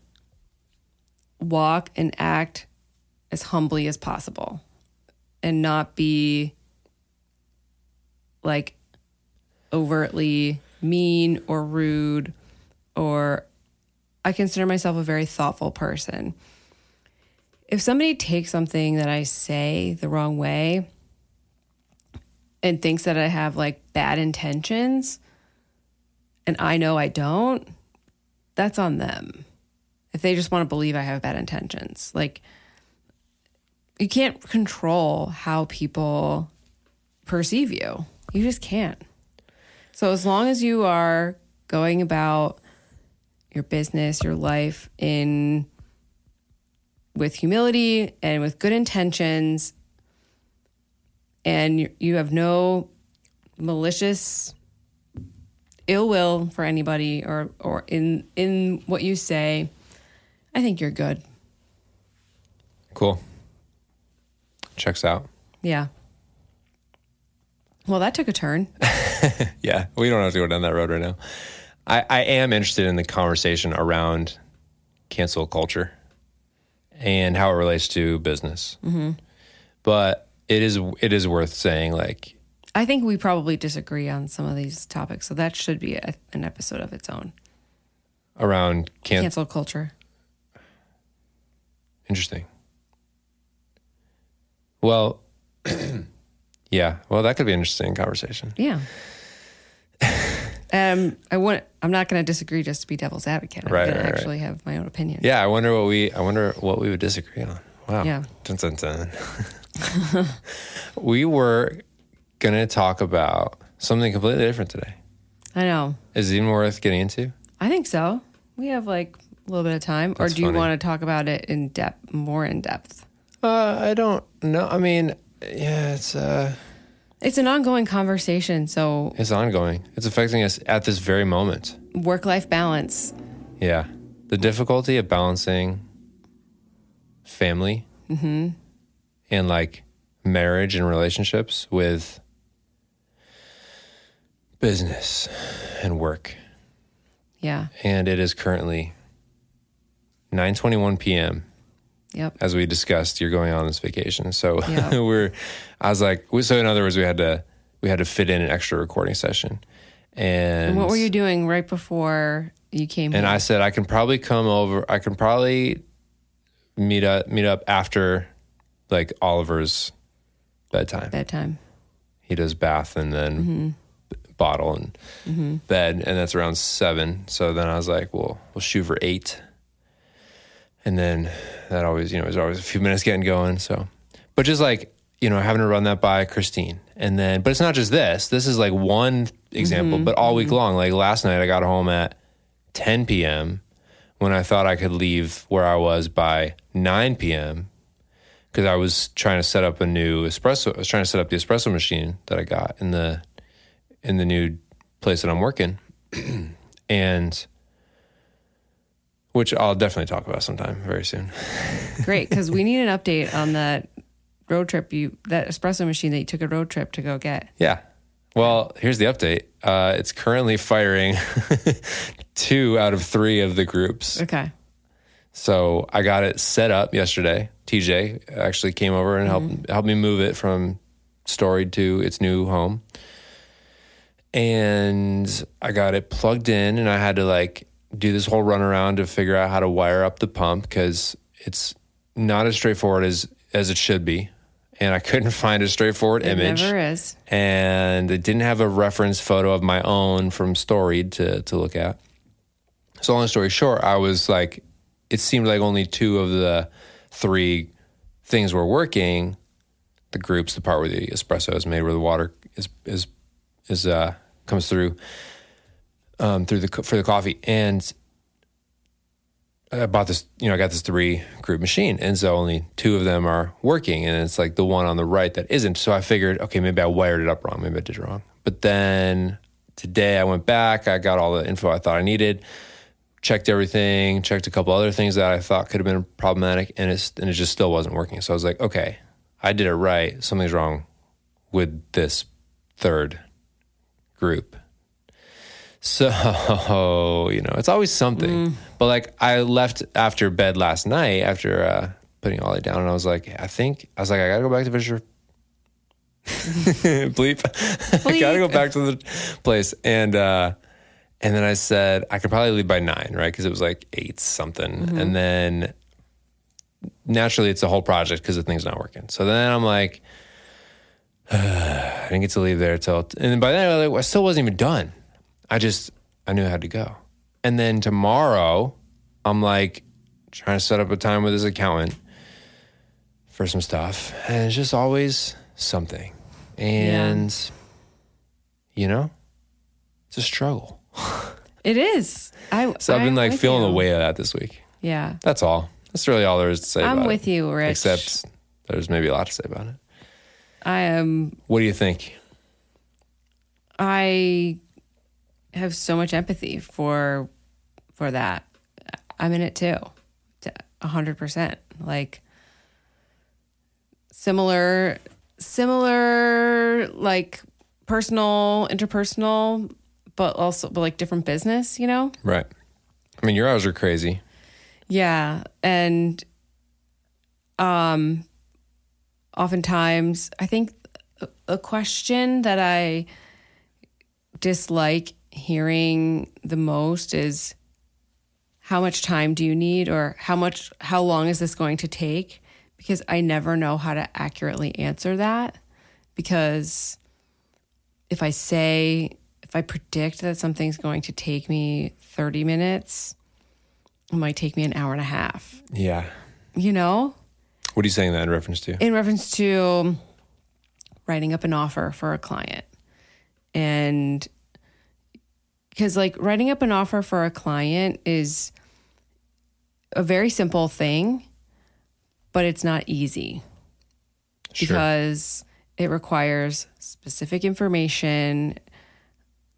walk and act as humbly as possible, and not be like overtly mean or rude, or I consider myself a very thoughtful person. If somebody takes something that I say the wrong way, and thinks that I have like bad intentions and I know I don't, that's on them. If they just want to believe I have bad intentions, like you can't control how people perceive you. You just can't. So as long as you are going about your business, your life in with humility and with good intentions and you- have no malicious ill will for anybody or or in in what you say i think you're good. Cool. Checks out. Yeah. Well that took a turn. Yeah we don't have to go down that road right now. I i am interested in the conversation around cancel culture and how it relates to business. Mm-hmm. But it is it is worth saying like i think we probably disagree on some of these topics so that should be a, an episode of its own. Around can- cancel culture. Interesting. Well yeah well that could be an interesting conversation. Yeah um i want i'm not going to disagree just to be devil's advocate i'm Right, going right, to right. actually have my own opinion yeah i wonder what we i wonder what we would disagree on wow Yeah. dun, dun, dun. we were gonna talk about something completely different today i know is it even worth getting into I think so. We have like a little bit of time, or That's do you want to talk about it in depth, more in depth? uh i don't know i mean yeah it's uh It's an ongoing conversation, so it's ongoing it's affecting us at this very moment work life balance. Yeah. The difficulty of balancing family mm-hmm. and like marriage and relationships with business and work. Yeah, And it is currently 9:21 p.m. Yep. as we discussed, you're going on this vacation. So Yeah. we're, I was like, so in other words, we had to, we had to fit in an extra recording session. And, And what were you doing right before you came and here? I said, I can probably come over. I can probably meet up, meet up after like Oliver's bedtime. bedtime. He does bath and then b- bottle and mm-hmm. bed. And that's around seven. So then I was like, well, we'll shoot for eight. And then that always, you know, there's always a few minutes getting going. So, but just like, you know, having to run that by Christine. And then, but it's not just this. This is like one example, mm-hmm. but all week mm-hmm. long. Like last night, I got home at 10 p.m. when I thought I could leave where I was by 9 p.m. because I was trying to set up a new espresso. I was trying to set up the espresso machine that I got in the in the new place that I'm working, and which I'll definitely talk about sometime very soon. Great, because we need an update on that road trip you that espresso machine that you took a road trip to go get. Yeah. Well, here's the update. Uh, it's currently firing two out of three of the groups. Okay. So I got it set up yesterday. TJ actually came over and helped helped me move it from Storied to its new home. And I got it plugged in and I had to like do this whole run around to figure out how to wire up the pump because it's not as straightforward as as it should be. And I couldn't find a straightforward It image never is. and it didn't have a reference photo of my own from Storied to to look at. So long story short, I was like, it seemed like only two of the three things were working. The groups, the part where the espresso is made, where the water is is is uh comes through um through the for the coffee, and I bought this, you know, I got this three group machine, and so only two of them are working, and it's like the one on the right that isn't. So I figured, okay, maybe I wired it up wrong, maybe I did wrong. But then today I went back, I got all the info I thought I needed, checked everything, checked a couple other things that I thought could have been problematic, and it's and it just still wasn't working. So I was like, okay, I did it right. Something's wrong with this third group. So, you know, it's always something. But like I left after bed last night after uh, putting Ollie down and I was like, I think I was like, I gotta go back to Fisher. Bleep. I gotta go back to the place. And uh and then I said I could probably leave by nine, right? Because it was like eight something. And then naturally it's a whole project because the thing's not working. So then I'm like, I didn't get to leave there till, and then by then I, was like, I still wasn't even done. I just, I knew I had to go. And then tomorrow, I'm like trying to set up a time with his accountant for some stuff. And it's just always something. And, you know, it's a struggle. It is. I So I've been like feeling you. the weight of that this week. Yeah. That's all. That's really all there is to say I'm with it. you, Rich. Except there's maybe a lot to say about it. I am What do you think? I have so much empathy for for that. I'm in it too. A hundred percent. Like similar similar like personal, interpersonal, but also but like different business, you know? Right. I mean, your hours are crazy. Yeah, and um oftentimes I think a- a question that I dislike hearing the most is how much time do you need or how much how long is this going to take because I never know how to accurately answer that because if I say if I predict that something's going to take me 30 minutes it might take me an hour and a half Yeah. you know What are you saying that in reference to? in reference to writing up an offer for a client and because like writing up an offer for a client is a very simple thing but it's not easy. Because it requires specific information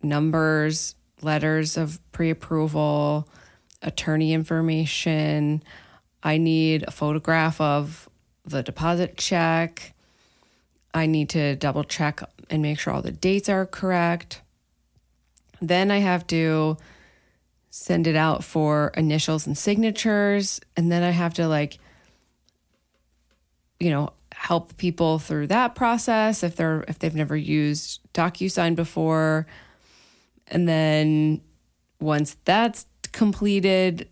numbers letters of pre-approval attorney information. I need a photograph of the deposit check. I need to double check and make sure all the dates are correct then i have to send it out for initials and signatures and then i have to like you know, help people through that process if they're if they've never used DocuSign before. And then once that's completed,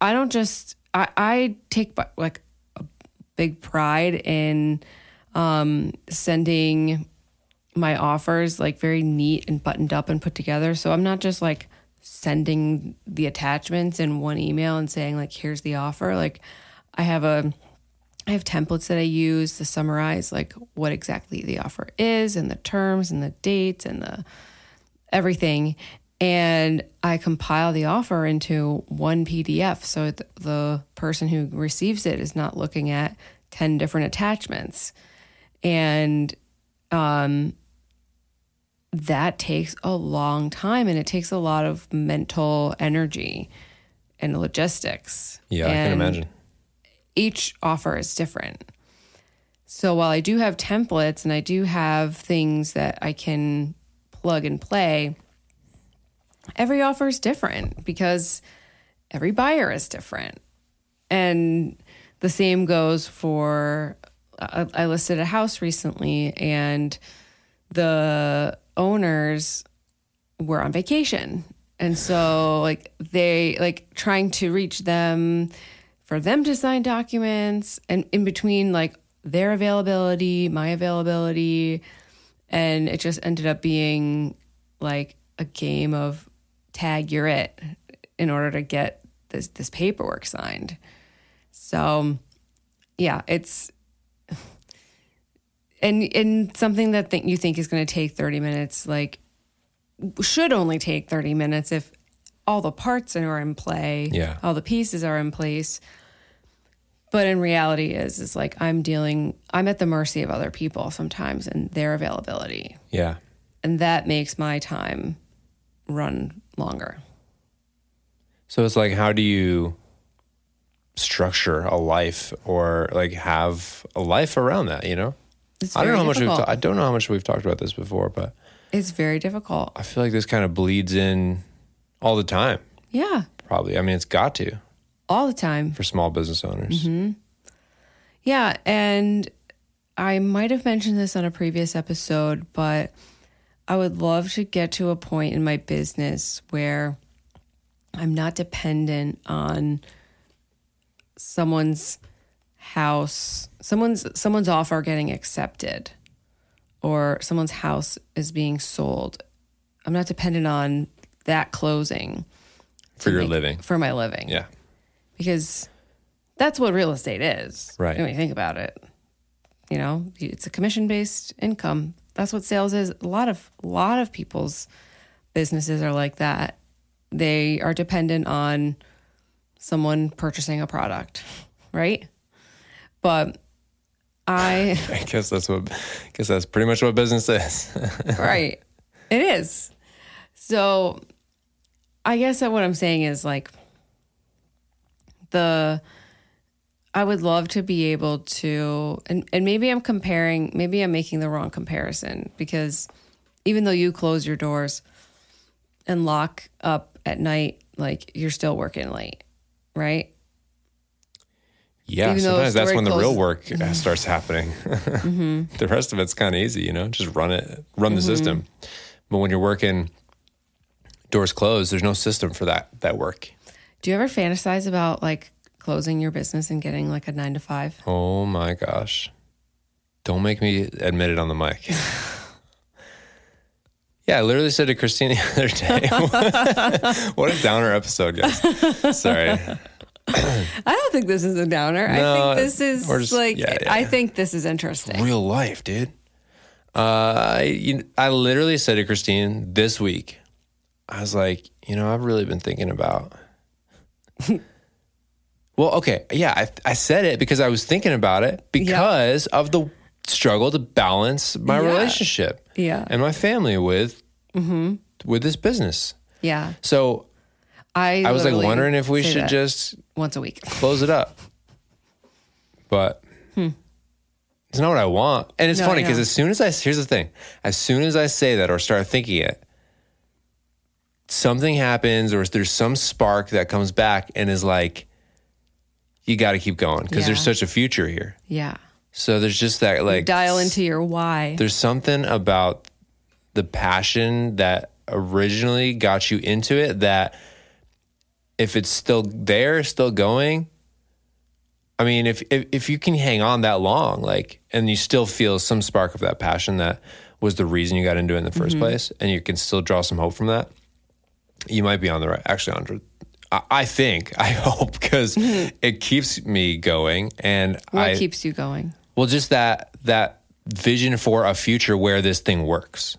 I don't just I, I take like a big pride in um, sending my offers like very neat and buttoned up and put together. So I'm not just like sending the attachments in one email and saying like here's the offer. Like I have a I have templates that I use to summarize like what exactly the offer is and the terms and the dates and the everything and I compile the offer into one PDF so th- the person who receives it is not looking at 10 different attachments. And um that takes a long time and it takes a lot of mental energy and logistics. Yeah, I can imagine. Each offer is different. So while I do have templates and I do have things that I can plug and play, every offer is different because every buyer is different. And the same goes for I, I listed a house recently and the owners were on vacation. And so like they like trying to reach them for them to sign documents and in between like their availability, my availability, and it just ended up being like a game of tag you're it in order to get this this paperwork signed. So yeah, it's and and something that think you think is going to take 30 minutes like should only take 30 minutes if all the parts are in play Yeah. all the pieces are in place but in reality is is like i'm dealing i'm at the mercy of other people sometimes and their availability Yeah. and that makes my time run longer So it's like, how do you structure a life or like have a life around that? You know, it's I don't know how much we've. Ta- I don't know how much we've talked about this before, but it's very difficult I feel like this kind of bleeds in all the time. yeah Probably. I mean, it's got to all the time for small business owners. Mm-hmm. Yeah, and I might have mentioned this on a previous episode, but I would love to get to a point in my business where I'm not dependent on someone's house, someone's someone's offer getting accepted or someone's house is being sold. I'm not dependent on that closing for your make- living. for my living Yeah. because that's what real estate is. Right. When you think about it, you know, it's a commission based income. That's what sales is. A lot of a lot of people's businesses are like that. They are dependent on someone purchasing a product, right? But I I guess that's what. I guess that's pretty much what business is. right. It is. So I guess that what I'm saying is like the I would love to be able to and, and maybe I'm comparing maybe I'm making the wrong comparison because even though you close your doors and lock up at night, like you're still working late, right? Yeah. Even Sometimes that's when the real closes- Mm-hmm. work starts happening. the rest of it's kind of easy, you know. Just run it, run the Mm-hmm. system. But when you're working doors closed, there's no system for that that work. Do you ever fantasize about like closing your business and getting like a nine to five? Oh my gosh. Don't make me admit it on the mic. yeah, I literally said to Christine the other day. what a downer episode, guys. Sorry. I don't think this is a downer. I think this is just- like yeah, yeah. I think this is interesting. Real life, dude. Uh, I, you, I literally said to Christine this week, I was like, you know, I've really been thinking about. well, okay. Yeah, I, I said it because I was thinking about it because of the struggle to balance my Yeah. relationship Yeah. and my family with with this business. Yeah. So I I was like wondering if we say should that just once a week. close it up. But it's not what I want. And it's Hmm. No, funny because know. as soon as I, here's the thing, as soon as I say that or start thinking it, something happens or there's some spark that comes back and is like, you got to keep going because there's Yeah. such a future here. Yeah. So there's just that like Dial into your why. there's something about the passion that originally got you into it that if it's still there, still going, I mean, if, if if you can hang on that long, like, and you still feel some spark of that passion that was the reason you got into it in the 1st mm-hmm. place, and you can still draw some hope from that, you might be on the right. Actually, on. I- I think, I hope, because mm-hmm. it keeps me going, and what I keeps you going? well, just that that vision for a future where this thing works,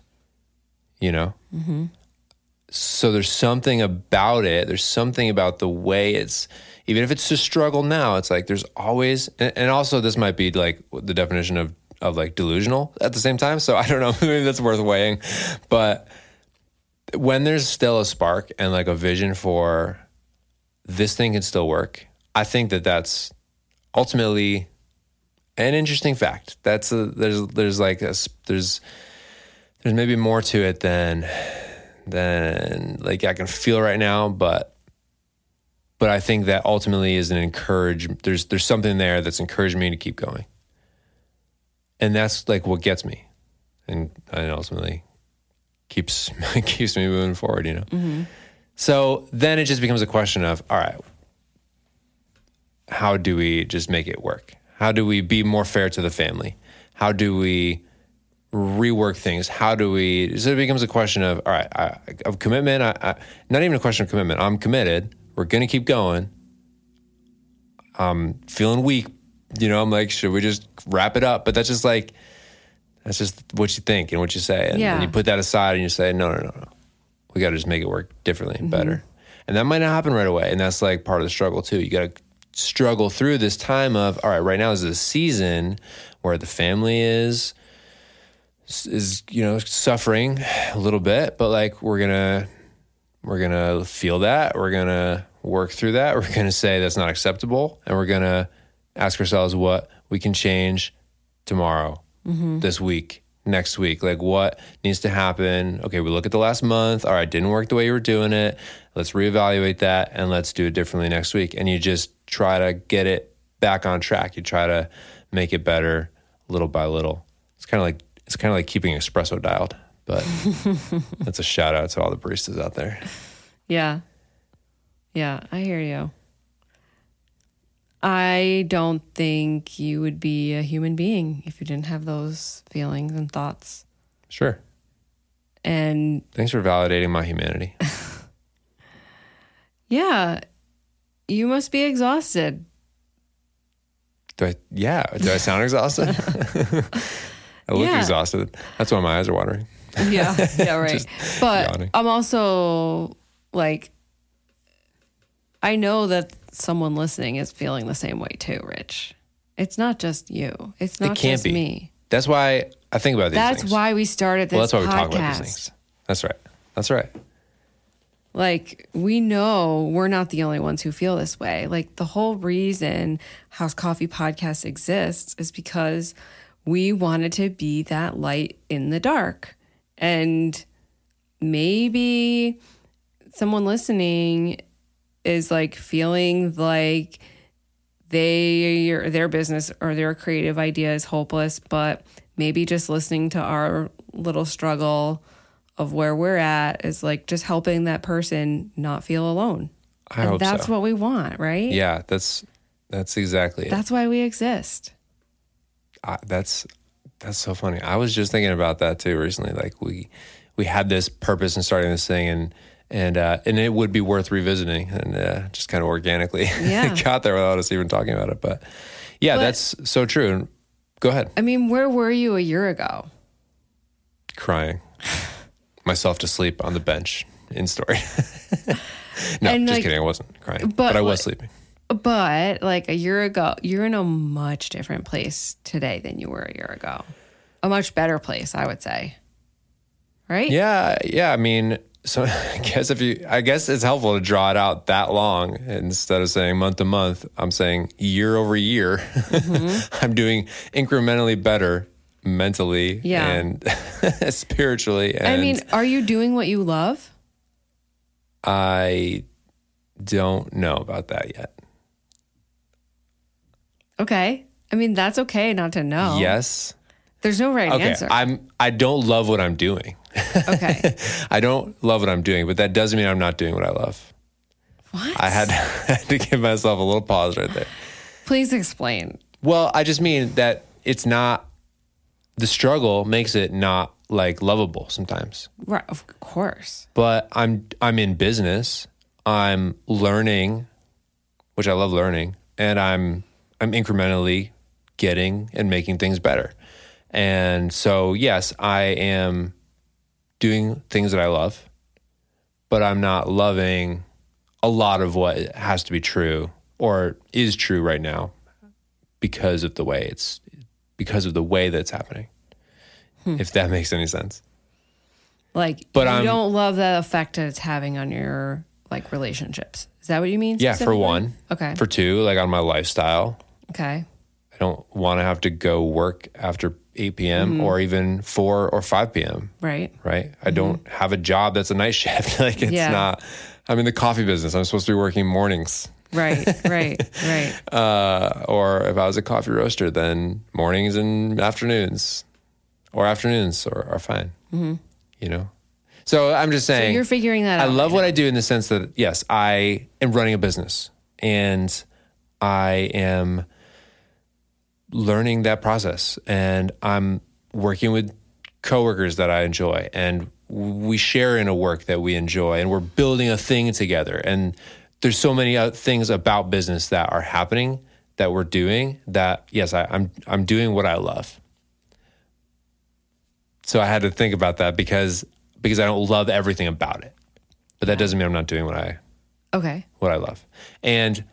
you know. Mm-hmm. So there's something about it. There's something about the way it's, even if it's a struggle now, it's like there's always, and, and also this might be like the definition of of like delusional at the same time. So I don't know. Maybe that's worth weighing, but when there's still a spark and like a vision for this thing can still work, I think that that's ultimately an interesting fact. That's a there's there's like a, there's there's maybe more to it than than like I can feel right now, but but I think that ultimately is an encourage. There's there's something there that's encouraged me to keep going, and that's like what gets me, and and ultimately keeps keeps me moving forward. You know. Mm-hmm. So then it just becomes a question of all right, how do we just make it work? How do we be more fair to the family? How do we rework things? How do we? So it becomes a question of all right, I, of commitment. I, I, not even a question of commitment. I'm committed. We're gonna keep going. I'm feeling weak. You know, I'm like, should we just wrap it up? But that's just like, that's just what you think and what you say, and, Yeah. and you put that aside and you say, no, no, no, no. We got to just make it work differently and mm-hmm. better. And that might not happen right away, and that's like part of the struggle too. You got to struggle through this time of all right. Right now is a season where the family is is you know suffering a little bit, but like we're gonna we're gonna feel that. We're gonna work through that. We're gonna say that's not acceptable, and we're gonna ask ourselves what we can change tomorrow, mm-hmm. this week, next week. Like what needs to happen? Okay, we look at the last month. All right, didn't work the way you were doing it. Let's reevaluate that and let's do it differently next week. And you just try to get it back on track. You try to make it better little by little. It's kind of like it's kind of like keeping espresso dialed, but that's a shout out to all the baristas out there. Yeah. Yeah, I hear you. I don't think you would be a human being if you didn't have those feelings and thoughts. Sure. And Thanks for validating my humanity. yeah, you must be exhausted. Do I? Yeah. Do I sound exhausted? I look Yeah. exhausted. That's why my eyes are watering. Yeah, yeah, right. But yawning. I'm also like, I know that someone listening is feeling the same way too, Rich. It's not just you. It's not it can't just be. me. That's why I think about these things. That's things. why we started this well, that's why we podcast. talk about these things. That's right. That's right. Like, we know we're not the only ones who feel this way. Like, the whole reason House Coffee Podcast exists is because we wanted to be that light in the dark. And maybe someone listening is like feeling like they their business or their creative idea is hopeless but maybe just listening to our little struggle of where we're at is like just helping that person not feel alone I and that's so. what we want right Yeah, that's that's exactly it. that's why we exist I, that's that's so funny. I was just thinking about that too recently. Like we we had this purpose in starting this thing, and and uh, and it would be worth revisiting, and uh, just kind of organically Yeah. got there without us even talking about it. But yeah, But- that's so true. Go ahead, i mean where were you a year ago crying myself to sleep on the bench in Storied. no, And, just like, kidding. I wasn't crying, but, but I was what- sleeping. But like a year ago you're in a much different place today than you were a year ago a much better place i would say right Yeah, yeah. I mean, so I guess if you, I guess it's helpful to draw it out that long instead of saying month to month. I'm saying year over year. Mm-hmm. I'm doing incrementally better mentally Yeah. and spiritually. And i mean are you doing what you love I don't know about that yet. Okay I mean, that's okay not to know. Yes. There's no right Okay. answer. I'm I don't love what I'm doing. okay. I don't love what I'm doing, but that doesn't mean I'm not doing what I love. What? I had, I had to give myself a little pause right there. Please explain. Well, I just mean that it's not the struggle makes it not like lovable sometimes. Right. Of course. But I'm I'm in business. I'm learning, which I love learning, and I'm I'm incrementally getting and making things better. And so, yes, I am doing things that I love, but I'm not loving a lot of what has to be true or is true right now because of the way it's because of the way that's happening. Hmm. If that makes any sense. Like, But you I'm- don't love the effect that it's having on your like relationships. Is that what you mean? Yeah, for one. Okay. For two, like on my lifestyle, okay. I don't want to have to go work after 8 p.m. Mm-hmm. or even 4 or 5 p.m. Right. Right? I don't have a job that's a night shift. like it's Mm-hmm. Yeah. not. I'm in the coffee business. I'm supposed to be working mornings. Right. Right. right. Uh, or if I was a coffee roaster, then mornings and afternoons, or afternoons are, are fine. You know. So I'm just Mm-hmm. So saying. you're figuring that I out. I love what I do in the sense that yes, I am running a business and I am learning that process and I'm working with coworkers that I enjoy and we share in a work that we enjoy and we're building a thing together and there's so many other things about business that are happening that we're doing that yes I, I'm I'm doing what I love so I had to think about that because because I don't love everything about it but that doesn't mean I'm not doing what I Okay. what I love. And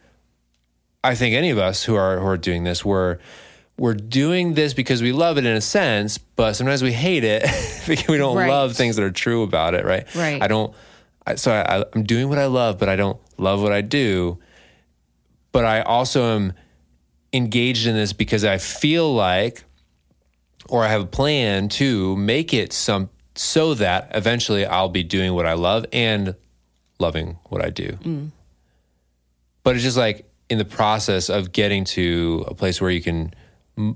I think any of us who are who are doing this, we're we're doing this because we love it in a sense, but sometimes we hate it because we don't Right. love things that are true about it, right? Right. I don't. I, so I, I'm doing what I love, but I don't love what I do. But I also am engaged in this because I feel like, or I have a plan to make it some so that eventually I'll be doing what I love and loving what I do. Mm. But it's just like in the process of getting to a place where you can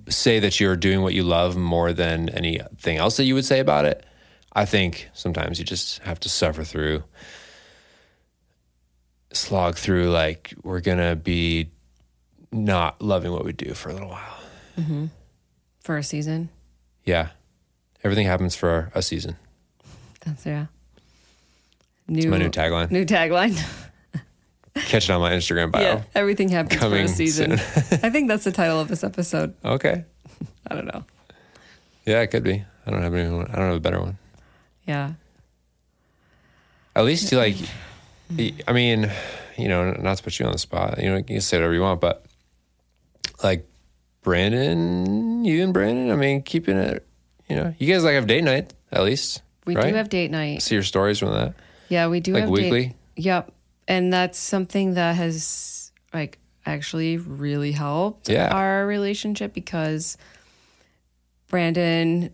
say that you're doing what you love more than anything else that you would say about it. I think sometimes you just have to suffer through, slog through, like, we're going to be not loving what we do for a little while. Mm-hmm. For a season. Yeah. Everything happens for a season. That's yeah. New, My new tagline. New tagline. Catch it on my Instagram bio. yeah. Everything happens Coming for a season. I think that's the title of this episode. Okay. I don't know. Yeah, it could be. I don't have anyone. I don't have a better one. Yeah. At least you like. I mean, you know, not to put you on the spot. You know, you can say whatever you want, but like Brandon, you and Brandon. I mean, keeping it. You know, you guys like have date night at least. We right? do have date night. See your stories from that. Yeah, we do Like have date- weekly? Yep. And that's something that has like actually really helped Yeah. our relationship because Brandon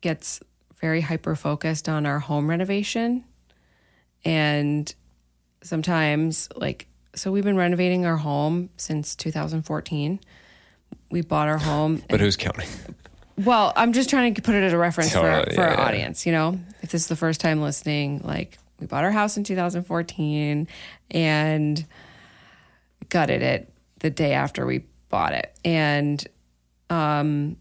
gets very hyper focused on our home renovation. And sometimes like so we've been renovating our home since 2014. We bought our home But who's counting? well, I'm just trying to put it as a reference Totally, for, for yeah, our yeah. audience. You know, if this is the first time listening, like we bought our house in 2014 and gutted it the day after we bought it, and um,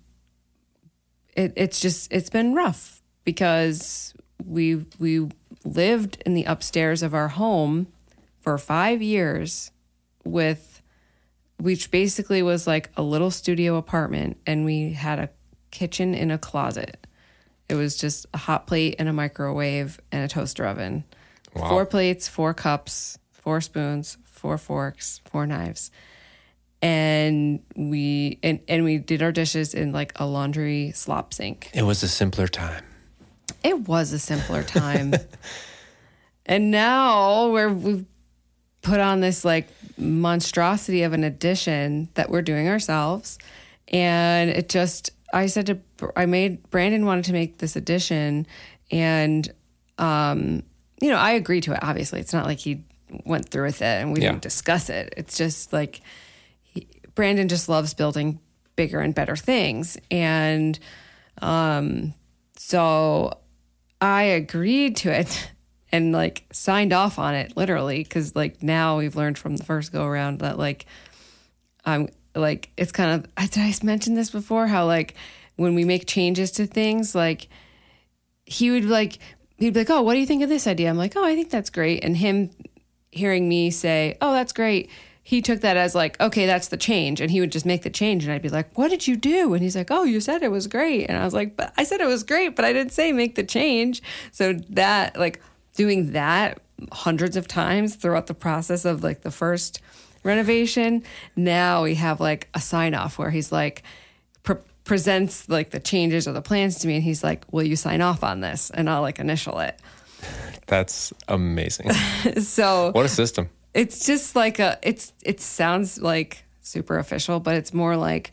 it, it's just it's been rough because we we lived in the upstairs of our home for five years with which basically was like a little studio apartment and we had a kitchen in a closet. It was just a hot plate and a microwave and a toaster oven Wow. four plates four cups four spoons four forks four knives and we and, and we did our dishes in like a laundry slop sink It was a simpler time. it was a simpler time. and now we're we've put on this like monstrosity of an addition that we're doing ourselves. And it just I said to I made Brandon wanted to make this addition and um you know, I agreed to it obviously. It's not like he went through with it and we Yeah. didn't discuss it. It's just like he, Brandon just loves building bigger and better things. And um, so I agreed to it and like signed off on it literally because like now we've learned from the first go around that like I'm like it's kind of did I mention this before how like when we make changes to things like he would like he'd be like oh what do you think of this idea? I'm like oh I think that's great. And him hearing me say oh that's great he took that as like okay that's the change. And he would just make the change and I'd be like what did you do? And he's like oh you said it was great. And I was like but I said it was great but I didn't say make the change. So that like doing that hundreds of times throughout the process of like the first renovation. Now we have like a sign off where he's like presents like the changes or the plans to me, and he's like, "Will you sign off on this?" And I'll like initial it. That's amazing. So what a system. it's just like a it's it sounds like super official, but it's more like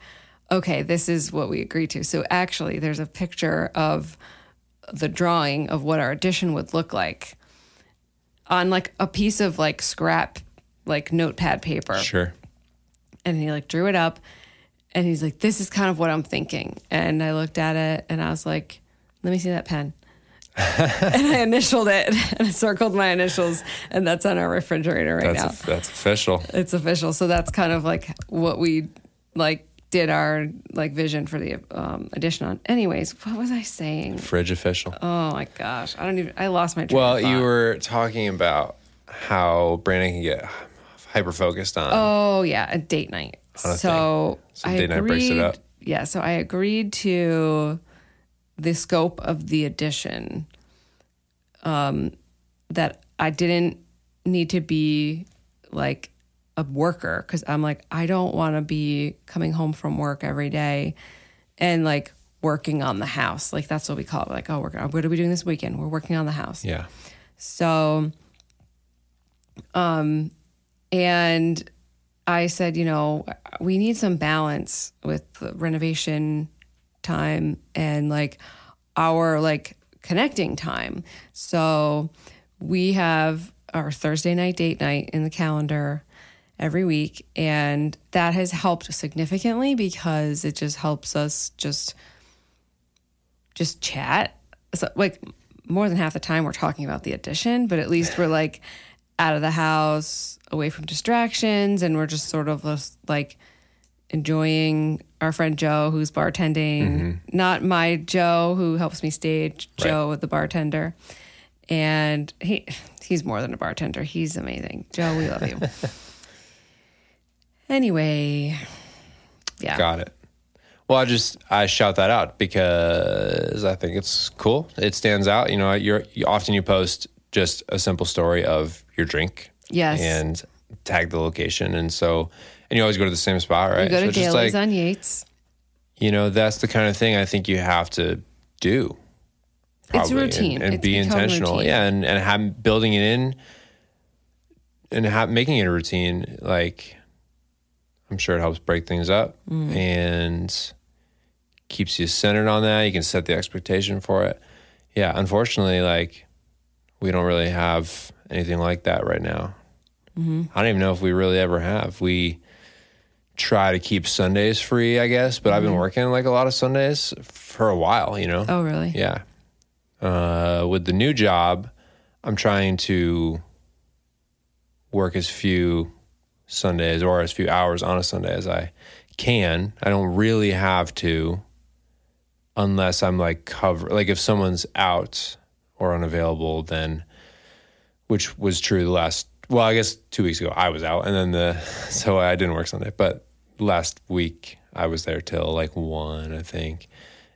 okay, this is what we agreed to. So actually, there's a picture of the drawing of what our addition would look like on like a piece of like scrap like notepad paper Sure. and he like drew it up and he's like this is kind of what i'm thinking and i looked at it and i was like let me see that pen and i initialed it and I circled my initials and that's on our refrigerator right That's now that's official. it's official so that's kind of like what we like did our like vision for the um, addition on anyways what was i saying Fridge official. oh my gosh i don't even i lost my Well, you were talking about how Brandon can get hyper focused on. Oh yeah, a date night. On a so thing. So I date night breaks it agreed. Yeah, so I agreed to the scope of the addition. Um, that I didn't need to be like a worker because I'm like I don't want to be coming home from work every day and like working on the house. Like that's what we call it. Like oh, we're what are we doing this weekend? We're working on the house. yeah. So, um, and I said, you know, we need some balance with renovation time and like our like connecting time. So we have our Thursday night date night in the calendar every week and that has helped significantly because it just helps us just just chat. So like more than half the time we're talking about the addition, but at least we're like out of the house, away from distractions, and we're just sort of just like enjoying our friend Joe who's bartending. Mm-hmm. Not my Joe who helps me stage, Joe the bartender. And he he's more than a bartender. He's amazing. Joe, we love you. anyway, yeah. Got it. Well, I just I shout that out because I think it's cool. It stands out. You know, you're you, often you post just a simple story of your drink, Yes. and tag the location, and so and you always go to the same spot, right? You go to so just like on Yates. you know, that's the kind of thing I think you have to do. It's routine. and, and It's be intentional. routine. Yeah, and and have, building it in and have, making it a routine. Like, I'm sure it helps break things up Mm. and keeps you centered on that. You can set the expectation for it. Yeah, unfortunately, like we don't really have anything like that right now. Mm-hmm. I don't even know if we really ever have. We try to keep Sundays free, I guess, but I've been working like a lot of Sundays for a while, you know? Mm-hmm. Oh, really? Yeah. Uh, with the new job, I'm trying to work as few Sundays or as few hours on a Sunday as I can. I don't really have to unless I'm like cover like if someone's out or unavailable then which was true the last well, I guess 2 weeks ago I was out and then the so I didn't work Sunday, but last week I was there till like 1, I think.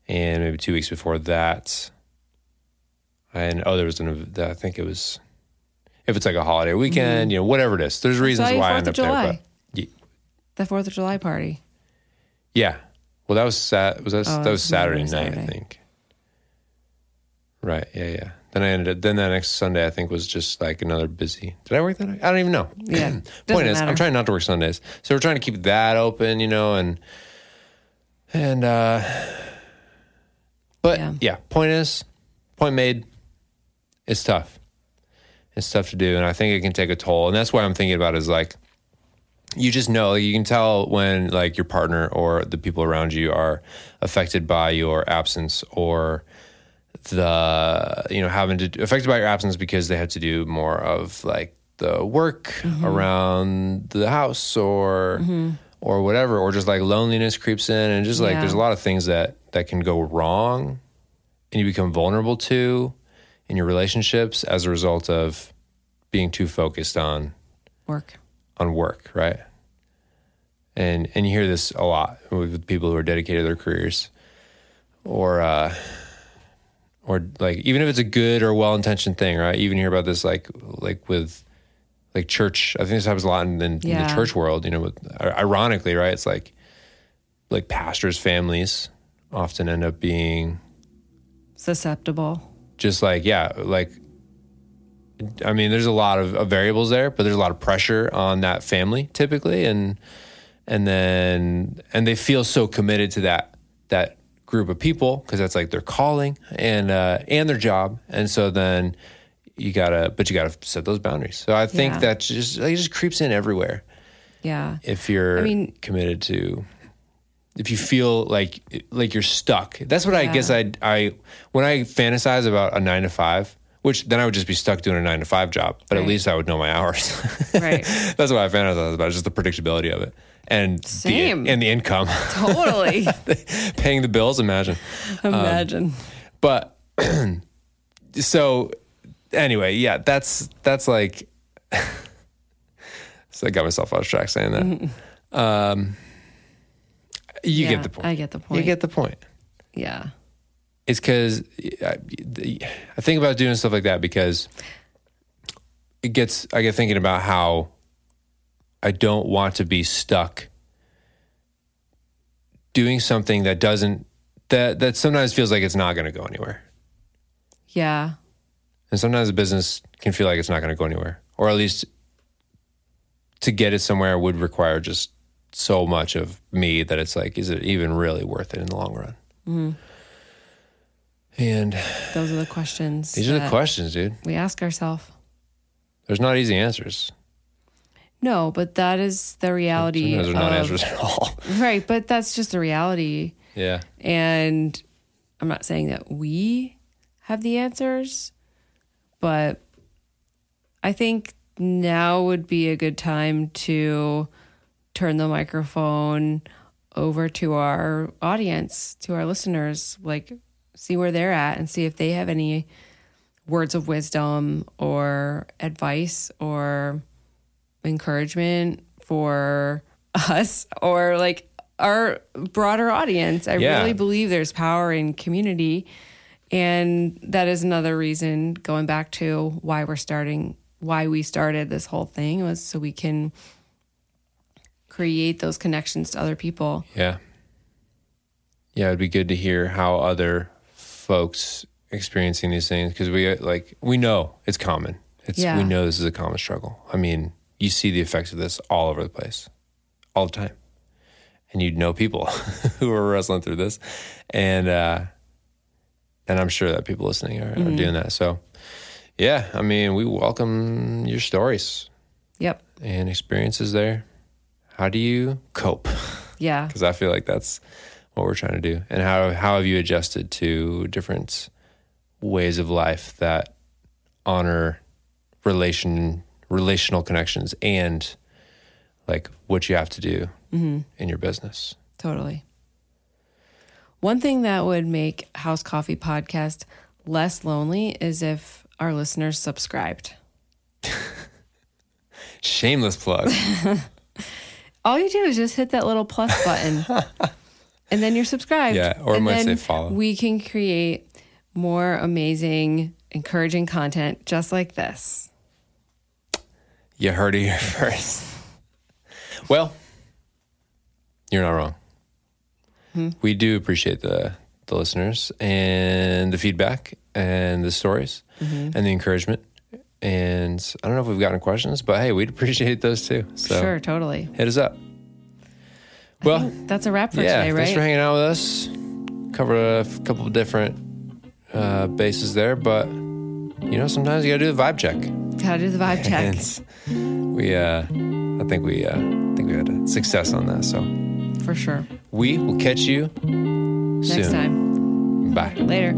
And maybe 2 weeks before that and oh, there was an. I think it was. If it's like a holiday weekend, mm-hmm. you know, whatever it is, there's reasons you why I end up there. But y- The Fourth of July party. yeah, well, that was sat. Was that, Oh, that was Saturday Saturday. night, I think. Right. Yeah. Yeah. Then I ended. Up, then that next Sunday, I think, was just like another busy. Did I work that? I don't even know. Yeah, Point is, I'm trying not to work Sundays, so we're trying to keep that open, you know, and and uh but Yeah. yeah, point is, point made. It's tough. It's tough to do, and I think it can take a toll, and that's why I'm thinking about is like, you just know you can tell when like your partner or the people around you are affected by your absence or the uh, you know having to affected by your absence because they have to do more of like the work mm-hmm. around the house or mm-hmm. or whatever or just like loneliness creeps in and just like Yeah. there's a lot of things that that can go wrong and you become vulnerable to in your relationships as a result of being too focused on Work. on work, right? And and you hear this a lot with people who are dedicated to their careers, or uh, or like even if it's a good or well intentioned thing, right? You even hear about this like like with like church. I think this happens a lot in, in, in the church world. You know, with, ironically, right? It's like like pastors' families often end up being Susceptible. just like yeah like i mean there's a lot of, of variables there but there's a lot of pressure on that family typically and and then and they feel so committed to that that group of people because that's like their calling and uh and their job. And so then you gotta but you gotta set those boundaries. So i think Yeah. that just like, it just creeps in everywhere. Yeah. if you're I mean- committed to if you feel like like you're stuck. That's what i guess i i when i fantasize about a nine to five which then i would just be stuck doing a nine to five job but at least i would know my hours Right. that's what i fantasize about just the predictability of it and Same. the and the income totally. paying the bills imagine Imagine. but so anyway yeah that's that's like so i got myself off track saying that um you Yeah, get the point I get the point. you get the point yeah. It's because I, I think about doing stuff like that because it gets i get thinking about how i don't want to be stuck doing something that doesn't that that sometimes feels like it's not going to go anywhere Yeah. And sometimes a business can feel like it's not going to go anywhere, or at least to get it somewhere would require just so much of me that it's like, is it even really worth it in the long run? Mm-hmm. And Those are the questions. these are the questions, dude. we ask ourselves. There's not easy answers. No, but that is the reality. Sometimes there's not answers at all. Right, but that's just the reality. yeah. And I'm not saying that we have the answers, but I think now would be a good time to turn the microphone over to our audience, to our listeners, like see where they're at and see if they have any words of wisdom or advice or encouragement for us or like our broader audience. I Yeah. really believe there's power in community. And that is another reason going back to why we're starting, why we started this whole thing was so we can create those connections to other people. Yeah. Yeah, it'd be good to hear how other folks experiencing these things because we like we know it's common. It's Yeah. we know this is a common struggle. I mean, you see the effects of this all over the place, all the time, and you'd know people who are wrestling through this, and uh, and I'm sure that people listening are, are doing that. So, yeah, I mean, we welcome your stories Yep. and experiences there. How do you cope? Yeah. because I feel like that's what we're trying to do. And how how have you adjusted to different ways of life that honor relation relational connections and like what you have to do mm-hmm. in your business? Totally. One thing that would make House Coffee Podcast less lonely is if our listeners subscribed. Shameless plug. All you do is just hit that little plus button and then you're subscribed. Yeah, or and might say follow. We can create more amazing, encouraging content just like this. you heard it here first. Well, you're not wrong. Hmm? We do appreciate the the listeners and the feedback and the stories mm-hmm. and the encouragement. And I don't know if we've gotten questions, but hey, we'd appreciate those too. So sure, totally. hit us up. Well, That's a wrap for yeah, today, right? thanks for hanging out with us. Covered a f- couple of different uh, bases there, but you know, sometimes you got to do the vibe check. Gotta do the vibe check. And we, uh, I think we, uh, I think we had success on that. So for sure. we will catch you Next soon. time. Bye. Later.